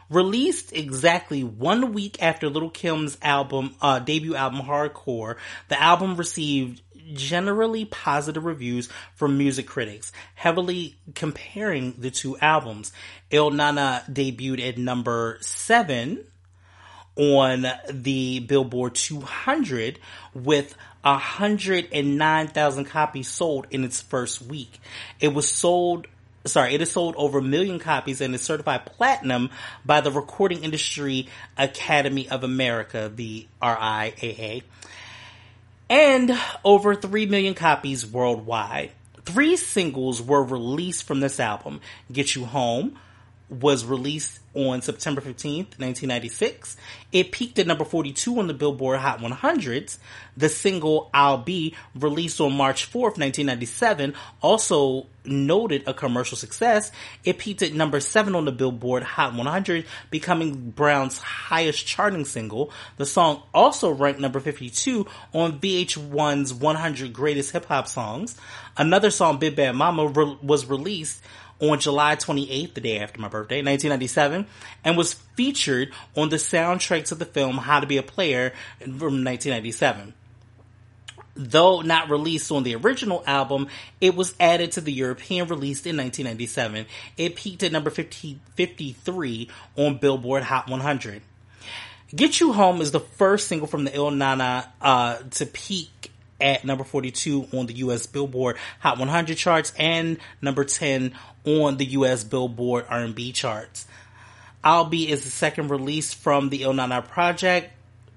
Released exactly one week after Lil' Kim's album, uh, debut album Hardcore, the album received generally positive reviews from music critics, heavily comparing the two albums. Ill Na Na debuted at number seven on the Billboard 200 with 109,000 copies sold in its first week. It was sold sorry, it has sold over a million copies and is certified platinum by the Recording Industry Academy of America, the RIAA and over 3 million copies worldwide. Three singles were released from this album. Get You Home was released on September 15th, 1996. It peaked at number 42 on the Billboard Hot 100s. The single I'll Be, released on March 4th, 1997, also noted a commercial success. It peaked at number 7 on the Billboard Hot 100, becoming Brown's highest charting single. The song also ranked number 52 on VH1's 100 Greatest Hip Hop Songs. Another song, Big Bad Mama, re- was released on July 28th, the day after my birthday, 1997, and was featured on the soundtrack to the film How to Be a Player from 1997. Though not released on the original album, it was added to the European release in 1997. It peaked at number 50, 53 on Billboard Hot 100. Get You Home is the first single from the Ill Na Na uh, to peak at number 42 on the US Billboard Hot 100 charts and number 10 on the US Billboard R&B charts. I'll Be is the second release from the Ill Na Na project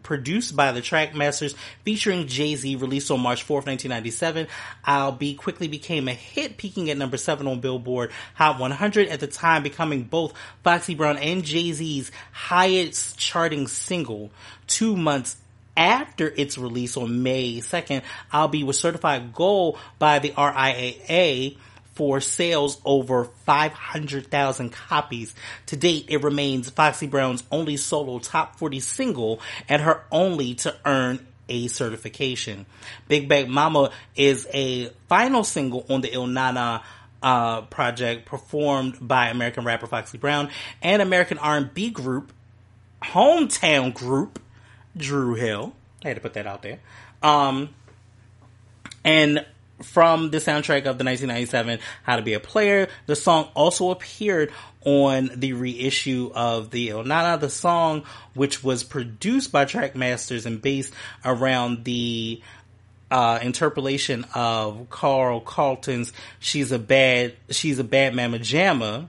produced by the Trackmasters, featuring Jay-Z, released on March 4th, 1997. I'll Be quickly became a hit, peaking at number 7 on Billboard Hot 100 at the time, becoming both Foxy Brown and Jay-Z's highest charting single two months after its release on May 2nd, I'll Be with certified gold by the RIAA for sales over 500,000 copies. To date, it remains Foxy Brown's only solo top 40 single and her only to earn a certification. Big Bad Mama is a final single on the Ill Na Na uh, project performed by American rapper Foxy Brown and American R&B group, hometown group, Dru Hill. I had to put that out there. Um, and from the soundtrack of the 1997 How to Be a Player, the song also appeared on the reissue of the Ill Na Na, the song which was produced by Trackmasters and based around the uh, interpolation of Carl Carlton's "She's a Bad She's a Bad Mama Jamma"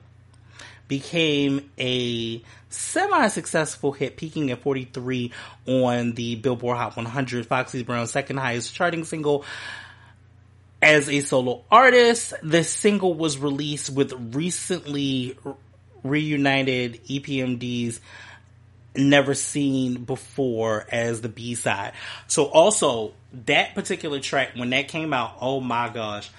became a semi-successful hit, peaking at 43 on the Billboard Hot 100, Foxy Brown's second highest charting single. As a solo artist, this single was released with recently reunited EPMD's never seen before as the B side. So also that particular track when that came out, oh my gosh.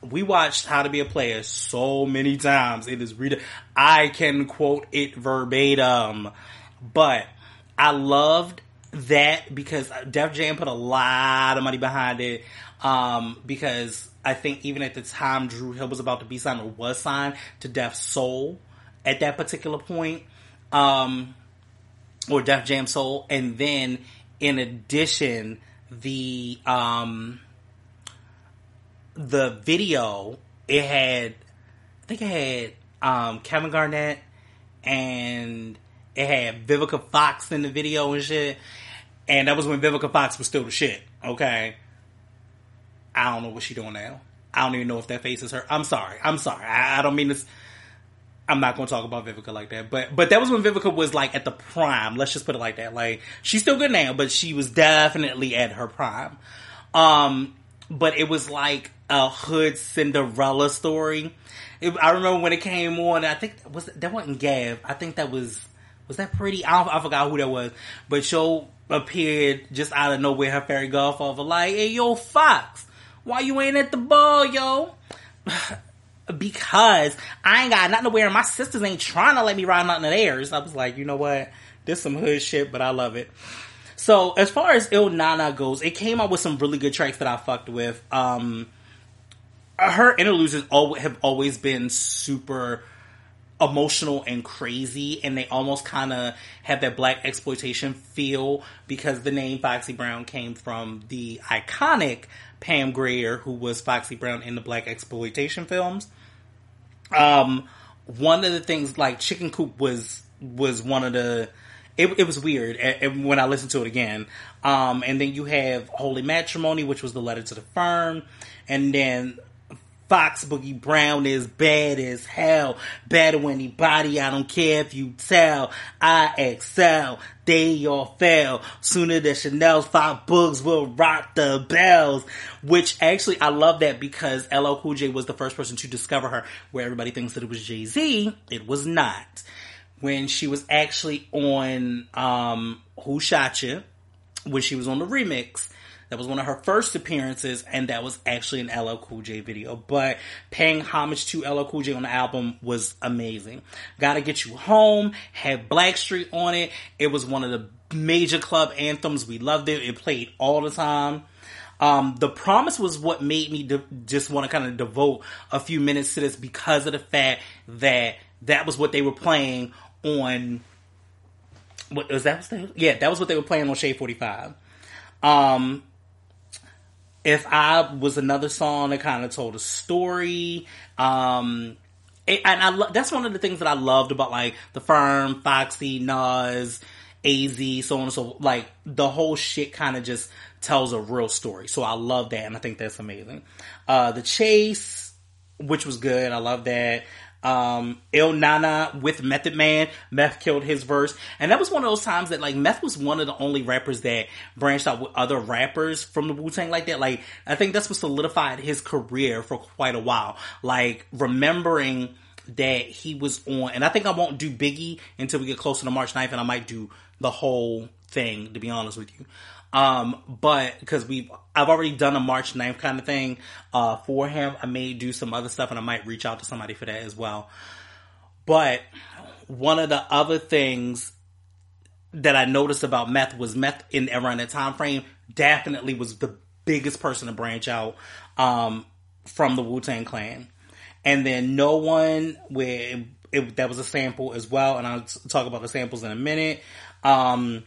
We watched How to Be a Player so many times. It is read I can quote it verbatim. But I loved that because Def Jam put a lot of money behind it. Um, because I think even at the time Dru Hill was about to be signed or was signed to Def Soul at that particular point. Um, or Def Jam Soul, and then in addition, the um, the video it had, I think it had um, Kevin Garnett and it had Vivica Fox in the video and shit, and that was when Vivica Fox was still the shit. Okay, I don't know what she doing now. I don't even know if that face is her. I'm sorry. I'm sorry. I, I don't mean this I'm not going to talk about Vivica like that, but but that was when Vivica was like at the prime. Let's just put it like that. Like she's still good now, but she was definitely at her prime. Um, but it was like a hood Cinderella story. It, I remember when it came on. I think was that wasn't Gav. I think that was was that pretty. I, I forgot who that was, but she appeared just out of nowhere. Her fairy godfather like, "Hey, yo, Fox, why you ain't at the ball, yo?" because I ain't got nothing to wear and my sisters ain't trying to let me ride nothing of theirs. I was like, you know what? This some hood shit, but I love it. So as far as Ill Na Na goes, it came out with some really good tracks that I fucked with. Um, her interludes have always been super emotional and crazy, and they almost kind of have that black exploitation feel because the name Foxy Brown came from the iconic Pam Grier, who was Foxy Brown in the black exploitation films. Um, one of the things like Chicken Coop was was one of the. It, it was weird and when I listened to it again. Um, and then you have Holy Matrimony, which was the letter to the firm, and then Fox Boogie Brown is bad as hell. Better when anybody, I don't care if you tell. I excel. They all fail. Sooner than Chanel's five books will rock the bells. Which actually, I love that because LL Cool J was the first person to discover her, where everybody thinks that it was Jay Z. It was not. When she was actually on, um, Who Shot You, when she was on the remix, that was one of her first appearances, and that was actually an LL Cool J video. But paying homage to LL Cool J on the album was amazing. Gotta Get You Home had Blackstreet on it. It was one of the major club anthems. We loved it. It played all the time. Um, the promise was what made me de- just want to kind of devote a few minutes to this because of the fact that that was what they were playing on. What was that? yeah, that was what they were playing on Shade Forty Five. Um, if I was another song that kind of told a story, um, and I lo- that's one of the things that I loved about like the firm, Foxy, Nas, AZ, so on and so like the whole shit kind of just tells a real story. So I love that, and I think that's amazing. Uh, the chase, which was good, I love that um, Ill Na Na with Method Man. Meth killed his verse. And that was one of those times that like Meth was one of the only rappers that branched out with other rappers from the Wu Tang like that. Like, I think that's what solidified his career for quite a while. Like, remembering that he was on, and I think I won't do Biggie until we get closer to March 9th, and I might do the whole thing, to be honest with you. Um, but because we've I've already done a March 9th kind of thing, uh, for him. I may do some other stuff and I might reach out to somebody for that as well. But one of the other things that I noticed about Meth was Meth in around that time frame definitely was the biggest person to branch out, um, from the Wu Tang Clan. And then no one where it, that was a sample as well, and I'll talk about the samples in a minute. Um,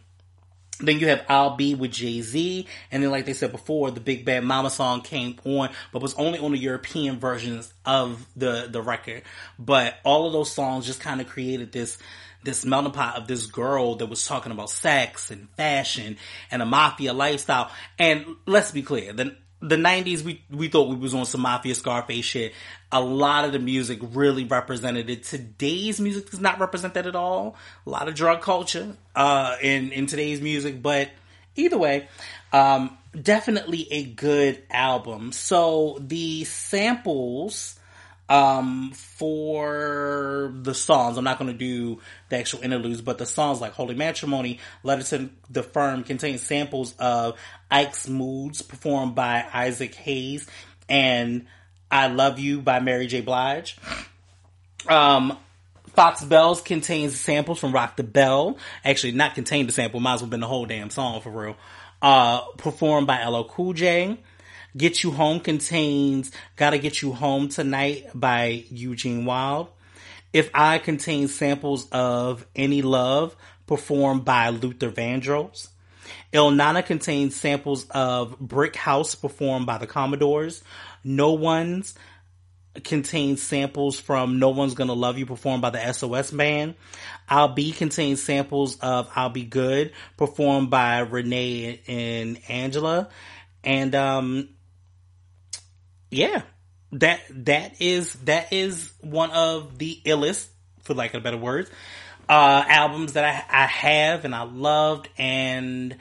then you have I'll Be with Jay Z, and then like they said before, the Big Bad Mama song came on, but was only on the European versions of the the record. But all of those songs just kind of created this this melting pot of this girl that was talking about sex and fashion and a mafia lifestyle. And let's be clear, the the nineties we we thought we was on some mafia Scarface shit. A lot of the music really represented it. Today's music does not represent that at all. A lot of drug culture uh in in today's music, but either way, um definitely a good album. So the samples Um, for the songs, I'm not going to do the actual interludes, but the songs like Holy Matrimony, Letter to the Firm contain samples of Ike's Moods performed by Isaac Hayes and I Love You by Mary J. Blige. Um, Fox Bells contains samples from Rock the Bell. Actually, not contained the sample, might as well been the whole damn song for real. Uh, performed by LL Cool J. Get You Home contains Gotta Get You Home Tonight by Eugene Wilde. If I contains samples of Any Love performed by Luther Vandross. Ill Na Na contains samples of Brick House performed by the Commodores. No One's contains samples from No One's Gonna Love You performed by the SOS Band. I'll Be contains samples of I'll Be Good performed by Renee and Angela. And um yeah, that that is that is one of the illest, for lack of better words, uh albums that I, I have and I loved and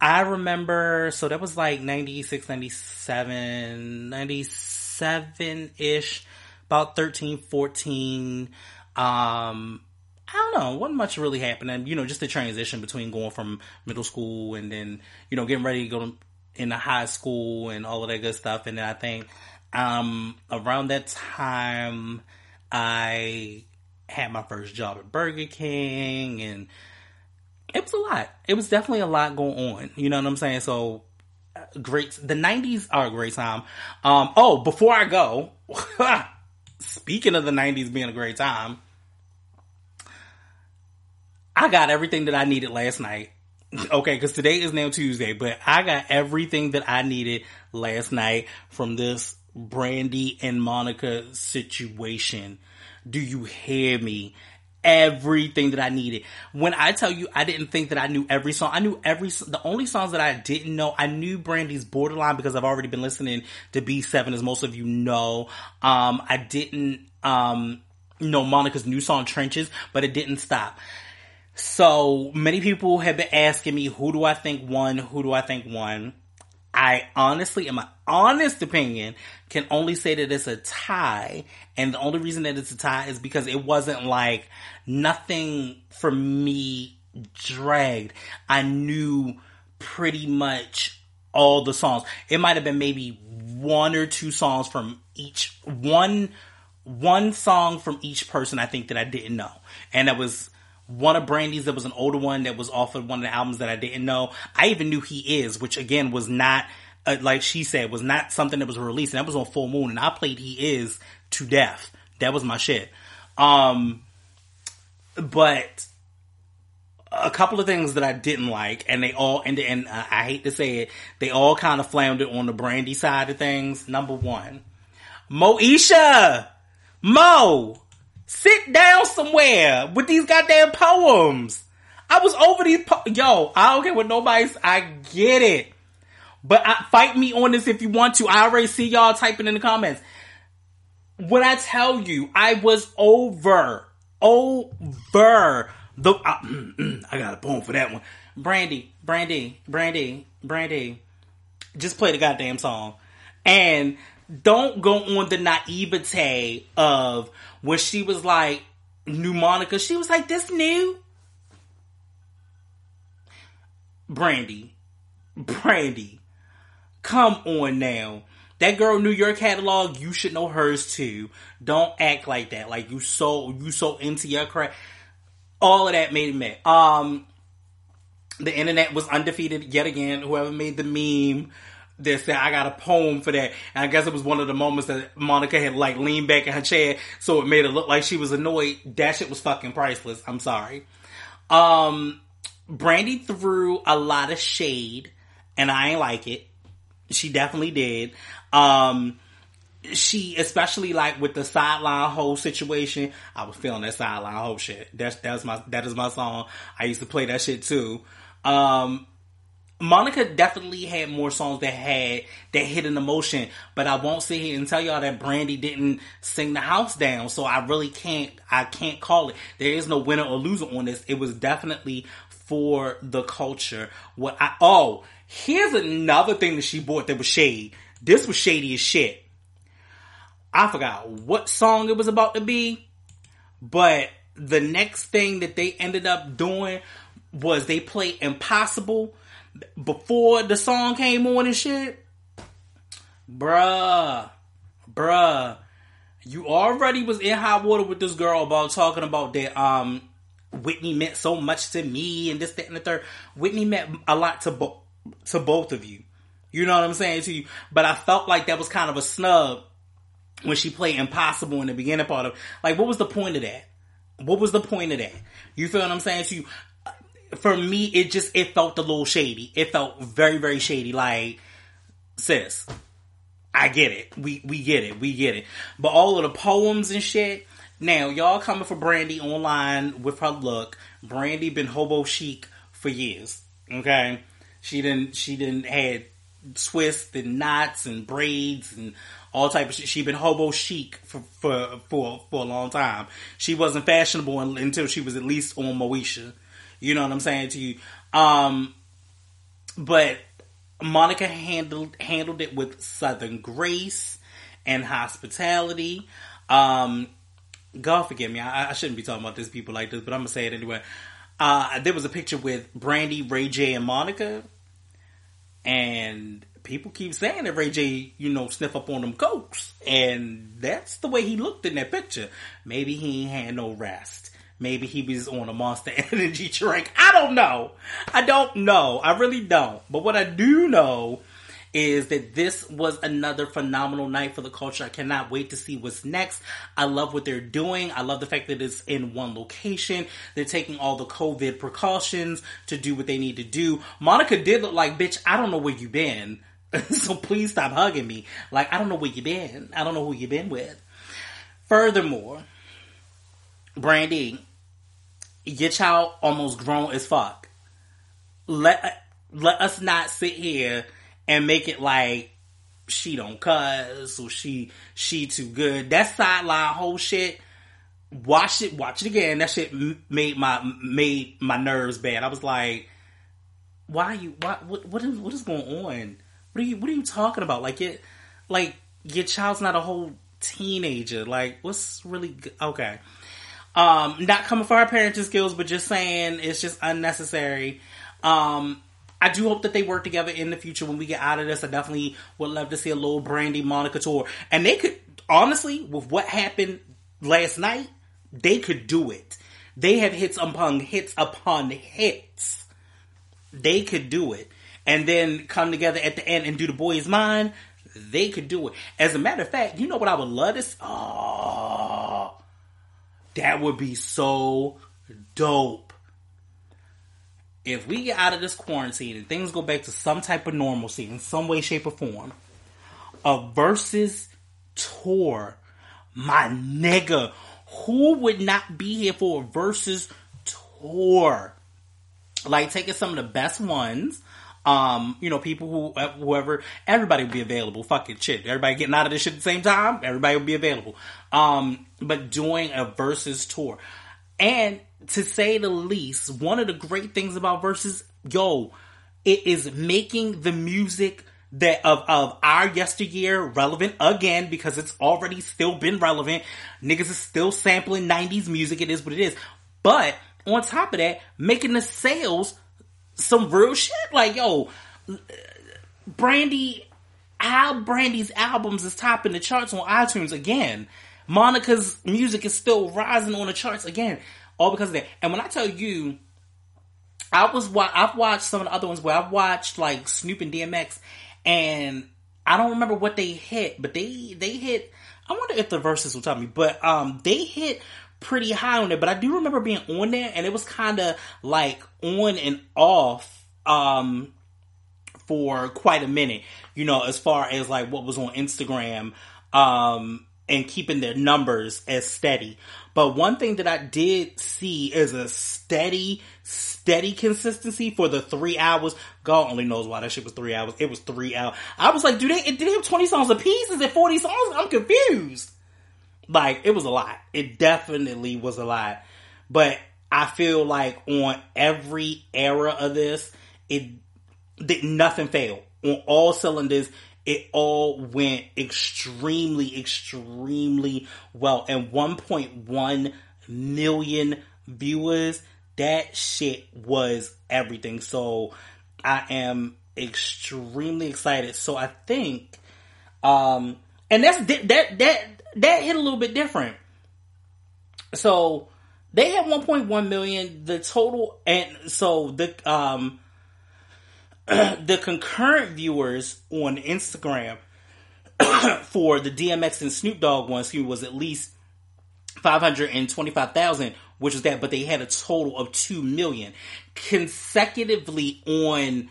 I remember so that was like 96, 97, 97 ish, about 13, 14. Um, I don't know, wasn't much really happening. You know, just the transition between going from middle school and then, you know, getting ready to go to, into high school and all of that good stuff. And then I think, um, around that time, I had my first job at Burger King and it was a lot. It was definitely a lot going on. You know what I'm saying? So great. The 90s are a great time. Um, oh, before I go, speaking of the 90s being a great time, I got everything that I needed last night. Okay, because today is now Tuesday, but I got everything that I needed last night from this Brandy and Monica situation. Do you hear me? Everything that I needed. When I tell you I didn't think that I knew every song, I knew every, the only songs that I didn't know, I knew Brandy's Borderline because I've already been listening to B7 as most of you know. Um, I didn't, um, know Monica's new song Trenches, but it didn't stop. So many people have been asking me, who do I think won? Who do I think won? I honestly, in my honest opinion, can only say that it's a tie. And the only reason that it's a tie is because it wasn't like nothing for me dragged. I knew pretty much all the songs. It might have been maybe one or two songs from each one one song from each person I think that I didn't know. And that was one of Brandy's that was an older one that was off of one of the albums that I didn't know. I even knew He Is, which again was not, uh, like she said, was not something that was released. And that was on Full Moon and I played He Is to death. That was my shit. Um, but a couple of things that I didn't like, and they all, and, and uh, I hate to say it, they all kind of floundered on the Brandy side of things. Number one, Moesha! Mo! Sit down somewhere with these goddamn poems. I was over these po- yo. I don't care what nobody's. I get it, but I, fight me on this if you want to. I already see y'all typing in the comments. When I tell you, I was over, over the. I, uh, I got a poem for that one. Brandy, Brandy, Brandy, Brandy. Just play the goddamn song, and don't go on the naivete of when she was like new Monica. She was like this new Brandy, Brandy. Come on now. That girl New York catalog, you should know hers too. Don't act like that. Like you so you so into your crap. All of that made me. Um the internet was undefeated yet again. Whoever made the meme that said I got a poem for that. And I guess it was one of the moments that Monica had like leaned back in her chair, so it made it look like she was annoyed. That shit was fucking priceless. I'm sorry. Um, Brandy threw a lot of shade, and I ain't like it. She definitely did. Um, she, especially like with the Sideline Ho situation, I was feeling that Sideline Ho shit. That's that's my that is my song. I used to play that shit too. Um, Monica definitely had more songs that had that hit an emotion, but I won't sit here and tell y'all that Brandy didn't sing the house down. So I really can't I can't call it. There is no winner or loser on this. It was definitely for the culture. What I oh, here's another thing that she bought that was shady. This was shady as shit. I forgot what song it was about to be, but the next thing that they ended up doing was they played Impossible before the song came on and shit. Bruh, bruh, you already was in hot water with this girl about talking about that um Whitney meant so much to me and this, that, and the third. Whitney meant a lot to both to both of you. You know what I'm saying to you? But I felt like that was kind of a snub when she played Impossible in the beginning part of like what was the point of that? What was the point of that? You feel what I'm saying to you? For me, it just it felt a little shady. It felt very, very shady. Like, sis, I get it. We we get it. We get it. But all of the poems and shit. Now, y'all coming for Brandy online with her look. Brandy been hobo chic for years. Okay, she didn't. She didn't had twists and knots and braids and all type of shit. She been hobo chic for for for, for a long time. She wasn't fashionable until she was at least on Moesha. You know what I'm saying to you? Um, but Monica handled handled it with southern grace and hospitality. Um, God forgive me, I, I, shouldn't be talking about these people like this, but I'm gonna say it anyway. Uh, there was a picture with Brandy, Ray J, and Monica, and people keep saying that Ray J, you know, sniff up on them cokes, and that's the way he looked in that picture. Maybe he ain't had no rest. Maybe he was on a Monster Energy drink. I don't know. I don't know. I really don't. But what I do know is that this was another phenomenal night for the culture. I cannot wait to see what's next. I love what they're doing. I love the fact that it's in one location. They're taking all the COVID precautions to do what they need to do. Monica did look like, bitch, I don't know where you been. so please stop hugging me. Like, I don't know where you been. I don't know who you been with. Furthermore, Brandy, your child almost grown as fuck. Let let us not sit here and make it like she don't cuss or she she too good. That Sideline Ho shit. Watch it, watch it again. That shit made my made my nerves bad. I was like, "Why are you? Why, what what is what is going on? What are you What are you talking about? Like it, like your child's not a whole teenager. Like what's really okay?" Um, not coming for our parenting skills, but just saying it's just unnecessary. Um, I do hope that they work together in the future when we get out of this. I definitely would love to see a little Brandy Monica tour. And they could, honestly, with what happened last night, they could do it. They have hits upon hits upon hits. They could do it. And then come together at the end and do the Boy Is Mine. They could do it. As a matter of fact, you know what I would love to Oh, that would be so dope. If we get out of this quarantine and things go back to some type of normalcy in some way, shape, or form, a Verzuz tour, my nigga, who would not be here for a Verzuz tour? Like taking some of the best ones, um, you know, people who, whoever, everybody would be available. Fucking shit. Everybody getting out of this shit at the same time, everybody would be available. Um, but doing a Verzuz tour. And to say the least, one of the great things about Verzuz, yo, it is making the music that of, of our yesteryear relevant again because it's already still been relevant. Niggas is still sampling 90s music. It is what it is. But on top of that, making the sales some real shit. Like, yo, Brandy, how Brandy's albums is topping the charts on iTunes again. Monica's music is still rising on the charts again all because of that. And when I tell you, I was I've watched some of the other ones where I've watched like Snoop and DMX, and I don't remember what they hit, but they they hit. I wonder if the verses will tell me, but um, they hit pretty high on it, But I do remember being on there, and it was kind of like on and off um for quite a minute. You know, as far as like what was on Instagram um and keeping their numbers as steady. But one thing that I did see is a steady, steady consistency for the three hours. God only knows why that shit was three hours. It was three hours. I was like, do they, did they have 20 songs a piece? Is it 40 songs? I'm confused. Like, it was a lot. It definitely was a lot. But I feel like on every era of this, it, did nothing failed. On all cylinders, it all went extremely, extremely well. And 1.1 million viewers, that shit was everything. So I am extremely excited. So I think, um, and that's that that that hit a little bit different. So they had 1.1 million. The total, and so the um the concurrent viewers on Instagram for the DMX and Snoop Dogg one, excuse was at least 525,000, which is that, but they had a total of 2 million. Consecutively on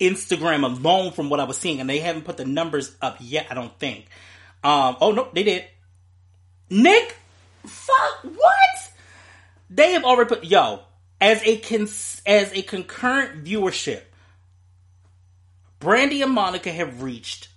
Instagram alone, from what I was seeing, and they haven't put the numbers up yet, I don't think. Um, oh, no, they did. Nick, fuck, what? They have already put, yo, as a cons- as a concurrent viewership, Brandy and Monica have reached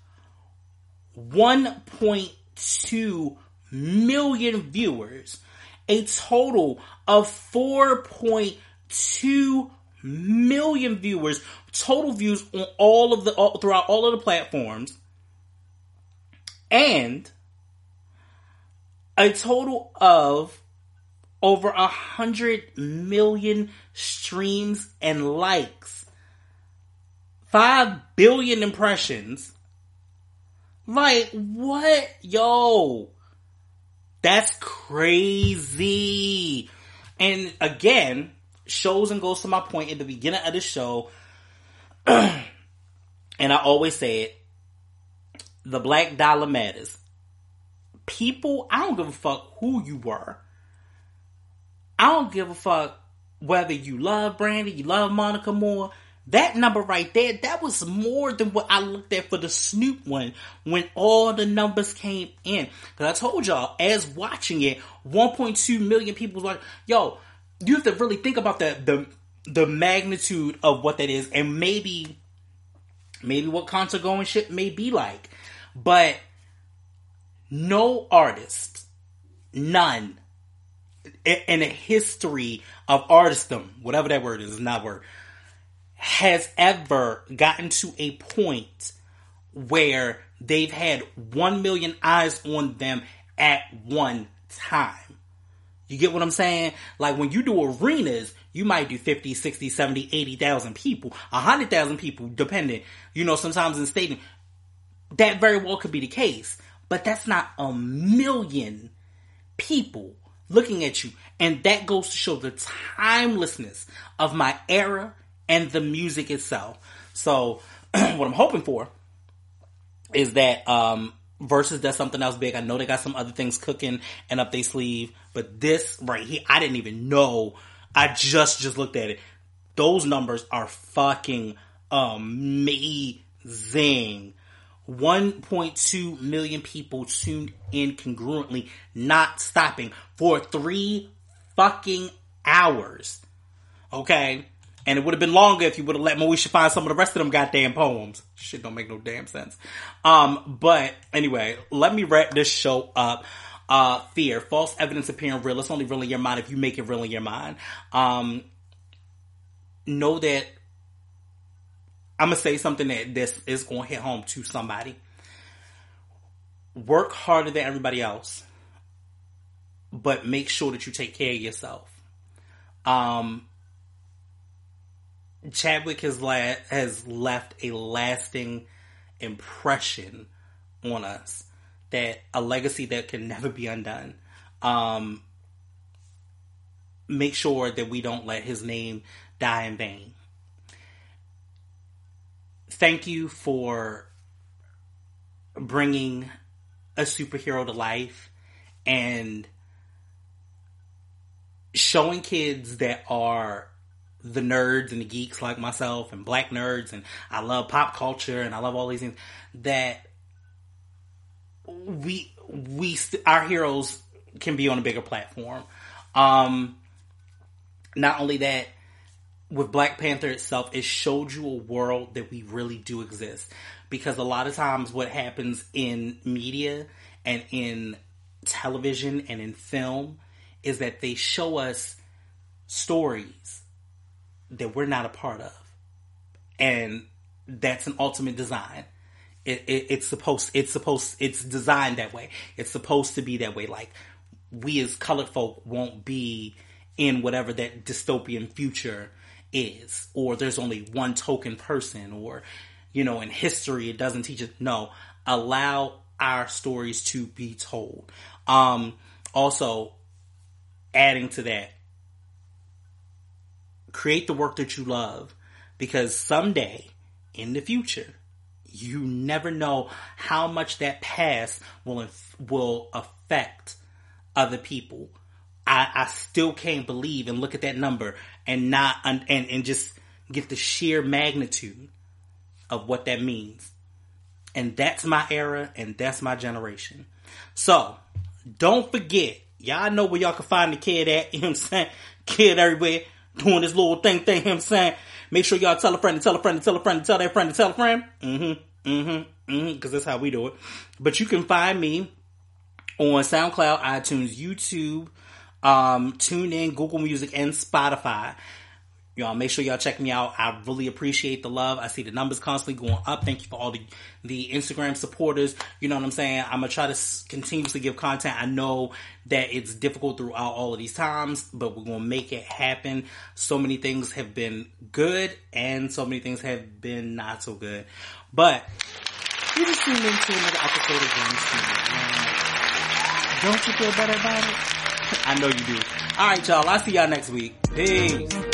1.2 million viewers, a total of 4.2 million viewers, total views on all of the all, throughout all of the platforms, and a total of over a hundred million streams and likes, five billion impressions. Like what, yo? That's crazy. And again, shows and goes to my point at the beginning of the show. and I always say it the black dollar matters. People, I don't give a fuck who you were. I don't give a fuck whether you love Brandy, you love Monica more. That number right there, that was more than what I looked at for the Snoop one when all the numbers came in. Cause I told y'all, as watching it, 1.2 million people was like, yo, you have to really think about the, the, the magnitude of what that is and maybe, maybe what concert going shit may be like. But no artist, none, in the history of artistdom, whatever that word is, is not word, has ever gotten to a point where they've had 1 million eyes on them at one time. You get what I'm saying? Like when you do arenas, you might do 50, 60, 70, 80,000 people, 100,000 people, depending. You know, sometimes in stadium, that very well could be the case. But that's not a million people looking at you. And that goes to show the timelessness of my era and the music itself. So what I'm hoping for is that um Verzuz does something else big. I know they got some other things cooking and up their sleeve, but this right here, I didn't even know. I just just looked at it. Those numbers are fucking amazing. 1.2 million people tuned in congruently, not stopping for three fucking hours. Okay? And it would have been longer if you would have let Moesha find some of the rest of them goddamn poems. Shit don't make no damn sense. Um, but anyway, let me wrap this show up. Uh, fear, false evidence appearing real. It's only real in your mind if you make it real in your mind. Um, know that I'm gonna say something that this is gonna hit home to somebody. Work harder than everybody else, but make sure that you take care of yourself. Um, Chadwick has la- has left a lasting impression on us that a legacy that can never be undone. Um, make sure that we don't let his name die in vain. Thank you for bringing a superhero to life and showing kids that are the nerds and the geeks like myself and black nerds and I love pop culture and I love all these things that we we our heroes can be on a bigger platform. Um, not only that, with Black Panther itself, it showed you a world that we really do exist. Because a lot of times, what happens in media and in television and in film is that they show us stories that we're not a part of. And that's an ultimate design. It, it, it's supposed, it's supposed, it's designed that way. It's supposed to be that way. Like we as colored folk won't be in whatever that dystopian future is, or there's only one token person, or you know, in history it doesn't teach us. No, allow our stories to be told. Um, also, adding to that, create the work that you love because someday in the future, you never know how much that past will will affect other people. I, I still can't believe and look at that number and not and and just get the sheer magnitude of what that means. And that's my era and that's my generation. So don't forget, y'all know where y'all can find the kid at, you know what I'm saying? Kid everywhere doing this little thing thing, you know what I'm saying? Make sure y'all tell a friend to tell a friend to tell a friend to tell their friend to tell a friend. Mm-hmm. Mm-hmm. Mm-hmm. Cause that's how we do it. But you can find me on SoundCloud, iTunes, YouTube, um, TuneIn Google Music, and Spotify. Y'all make sure y'all check me out. I really appreciate the love. I see the numbers constantly going up. Thank you for all the the Instagram supporters. You know what I'm saying? I'm gonna try to continuously give content. I know that it's difficult throughout all of these times, but we're gonna make it happen. So many things have been good, and so many things have been not so good. But you just tuned into another episode of James Don't you feel better about it? I know you do. All right, y'all. I'll see y'all next week. Peace.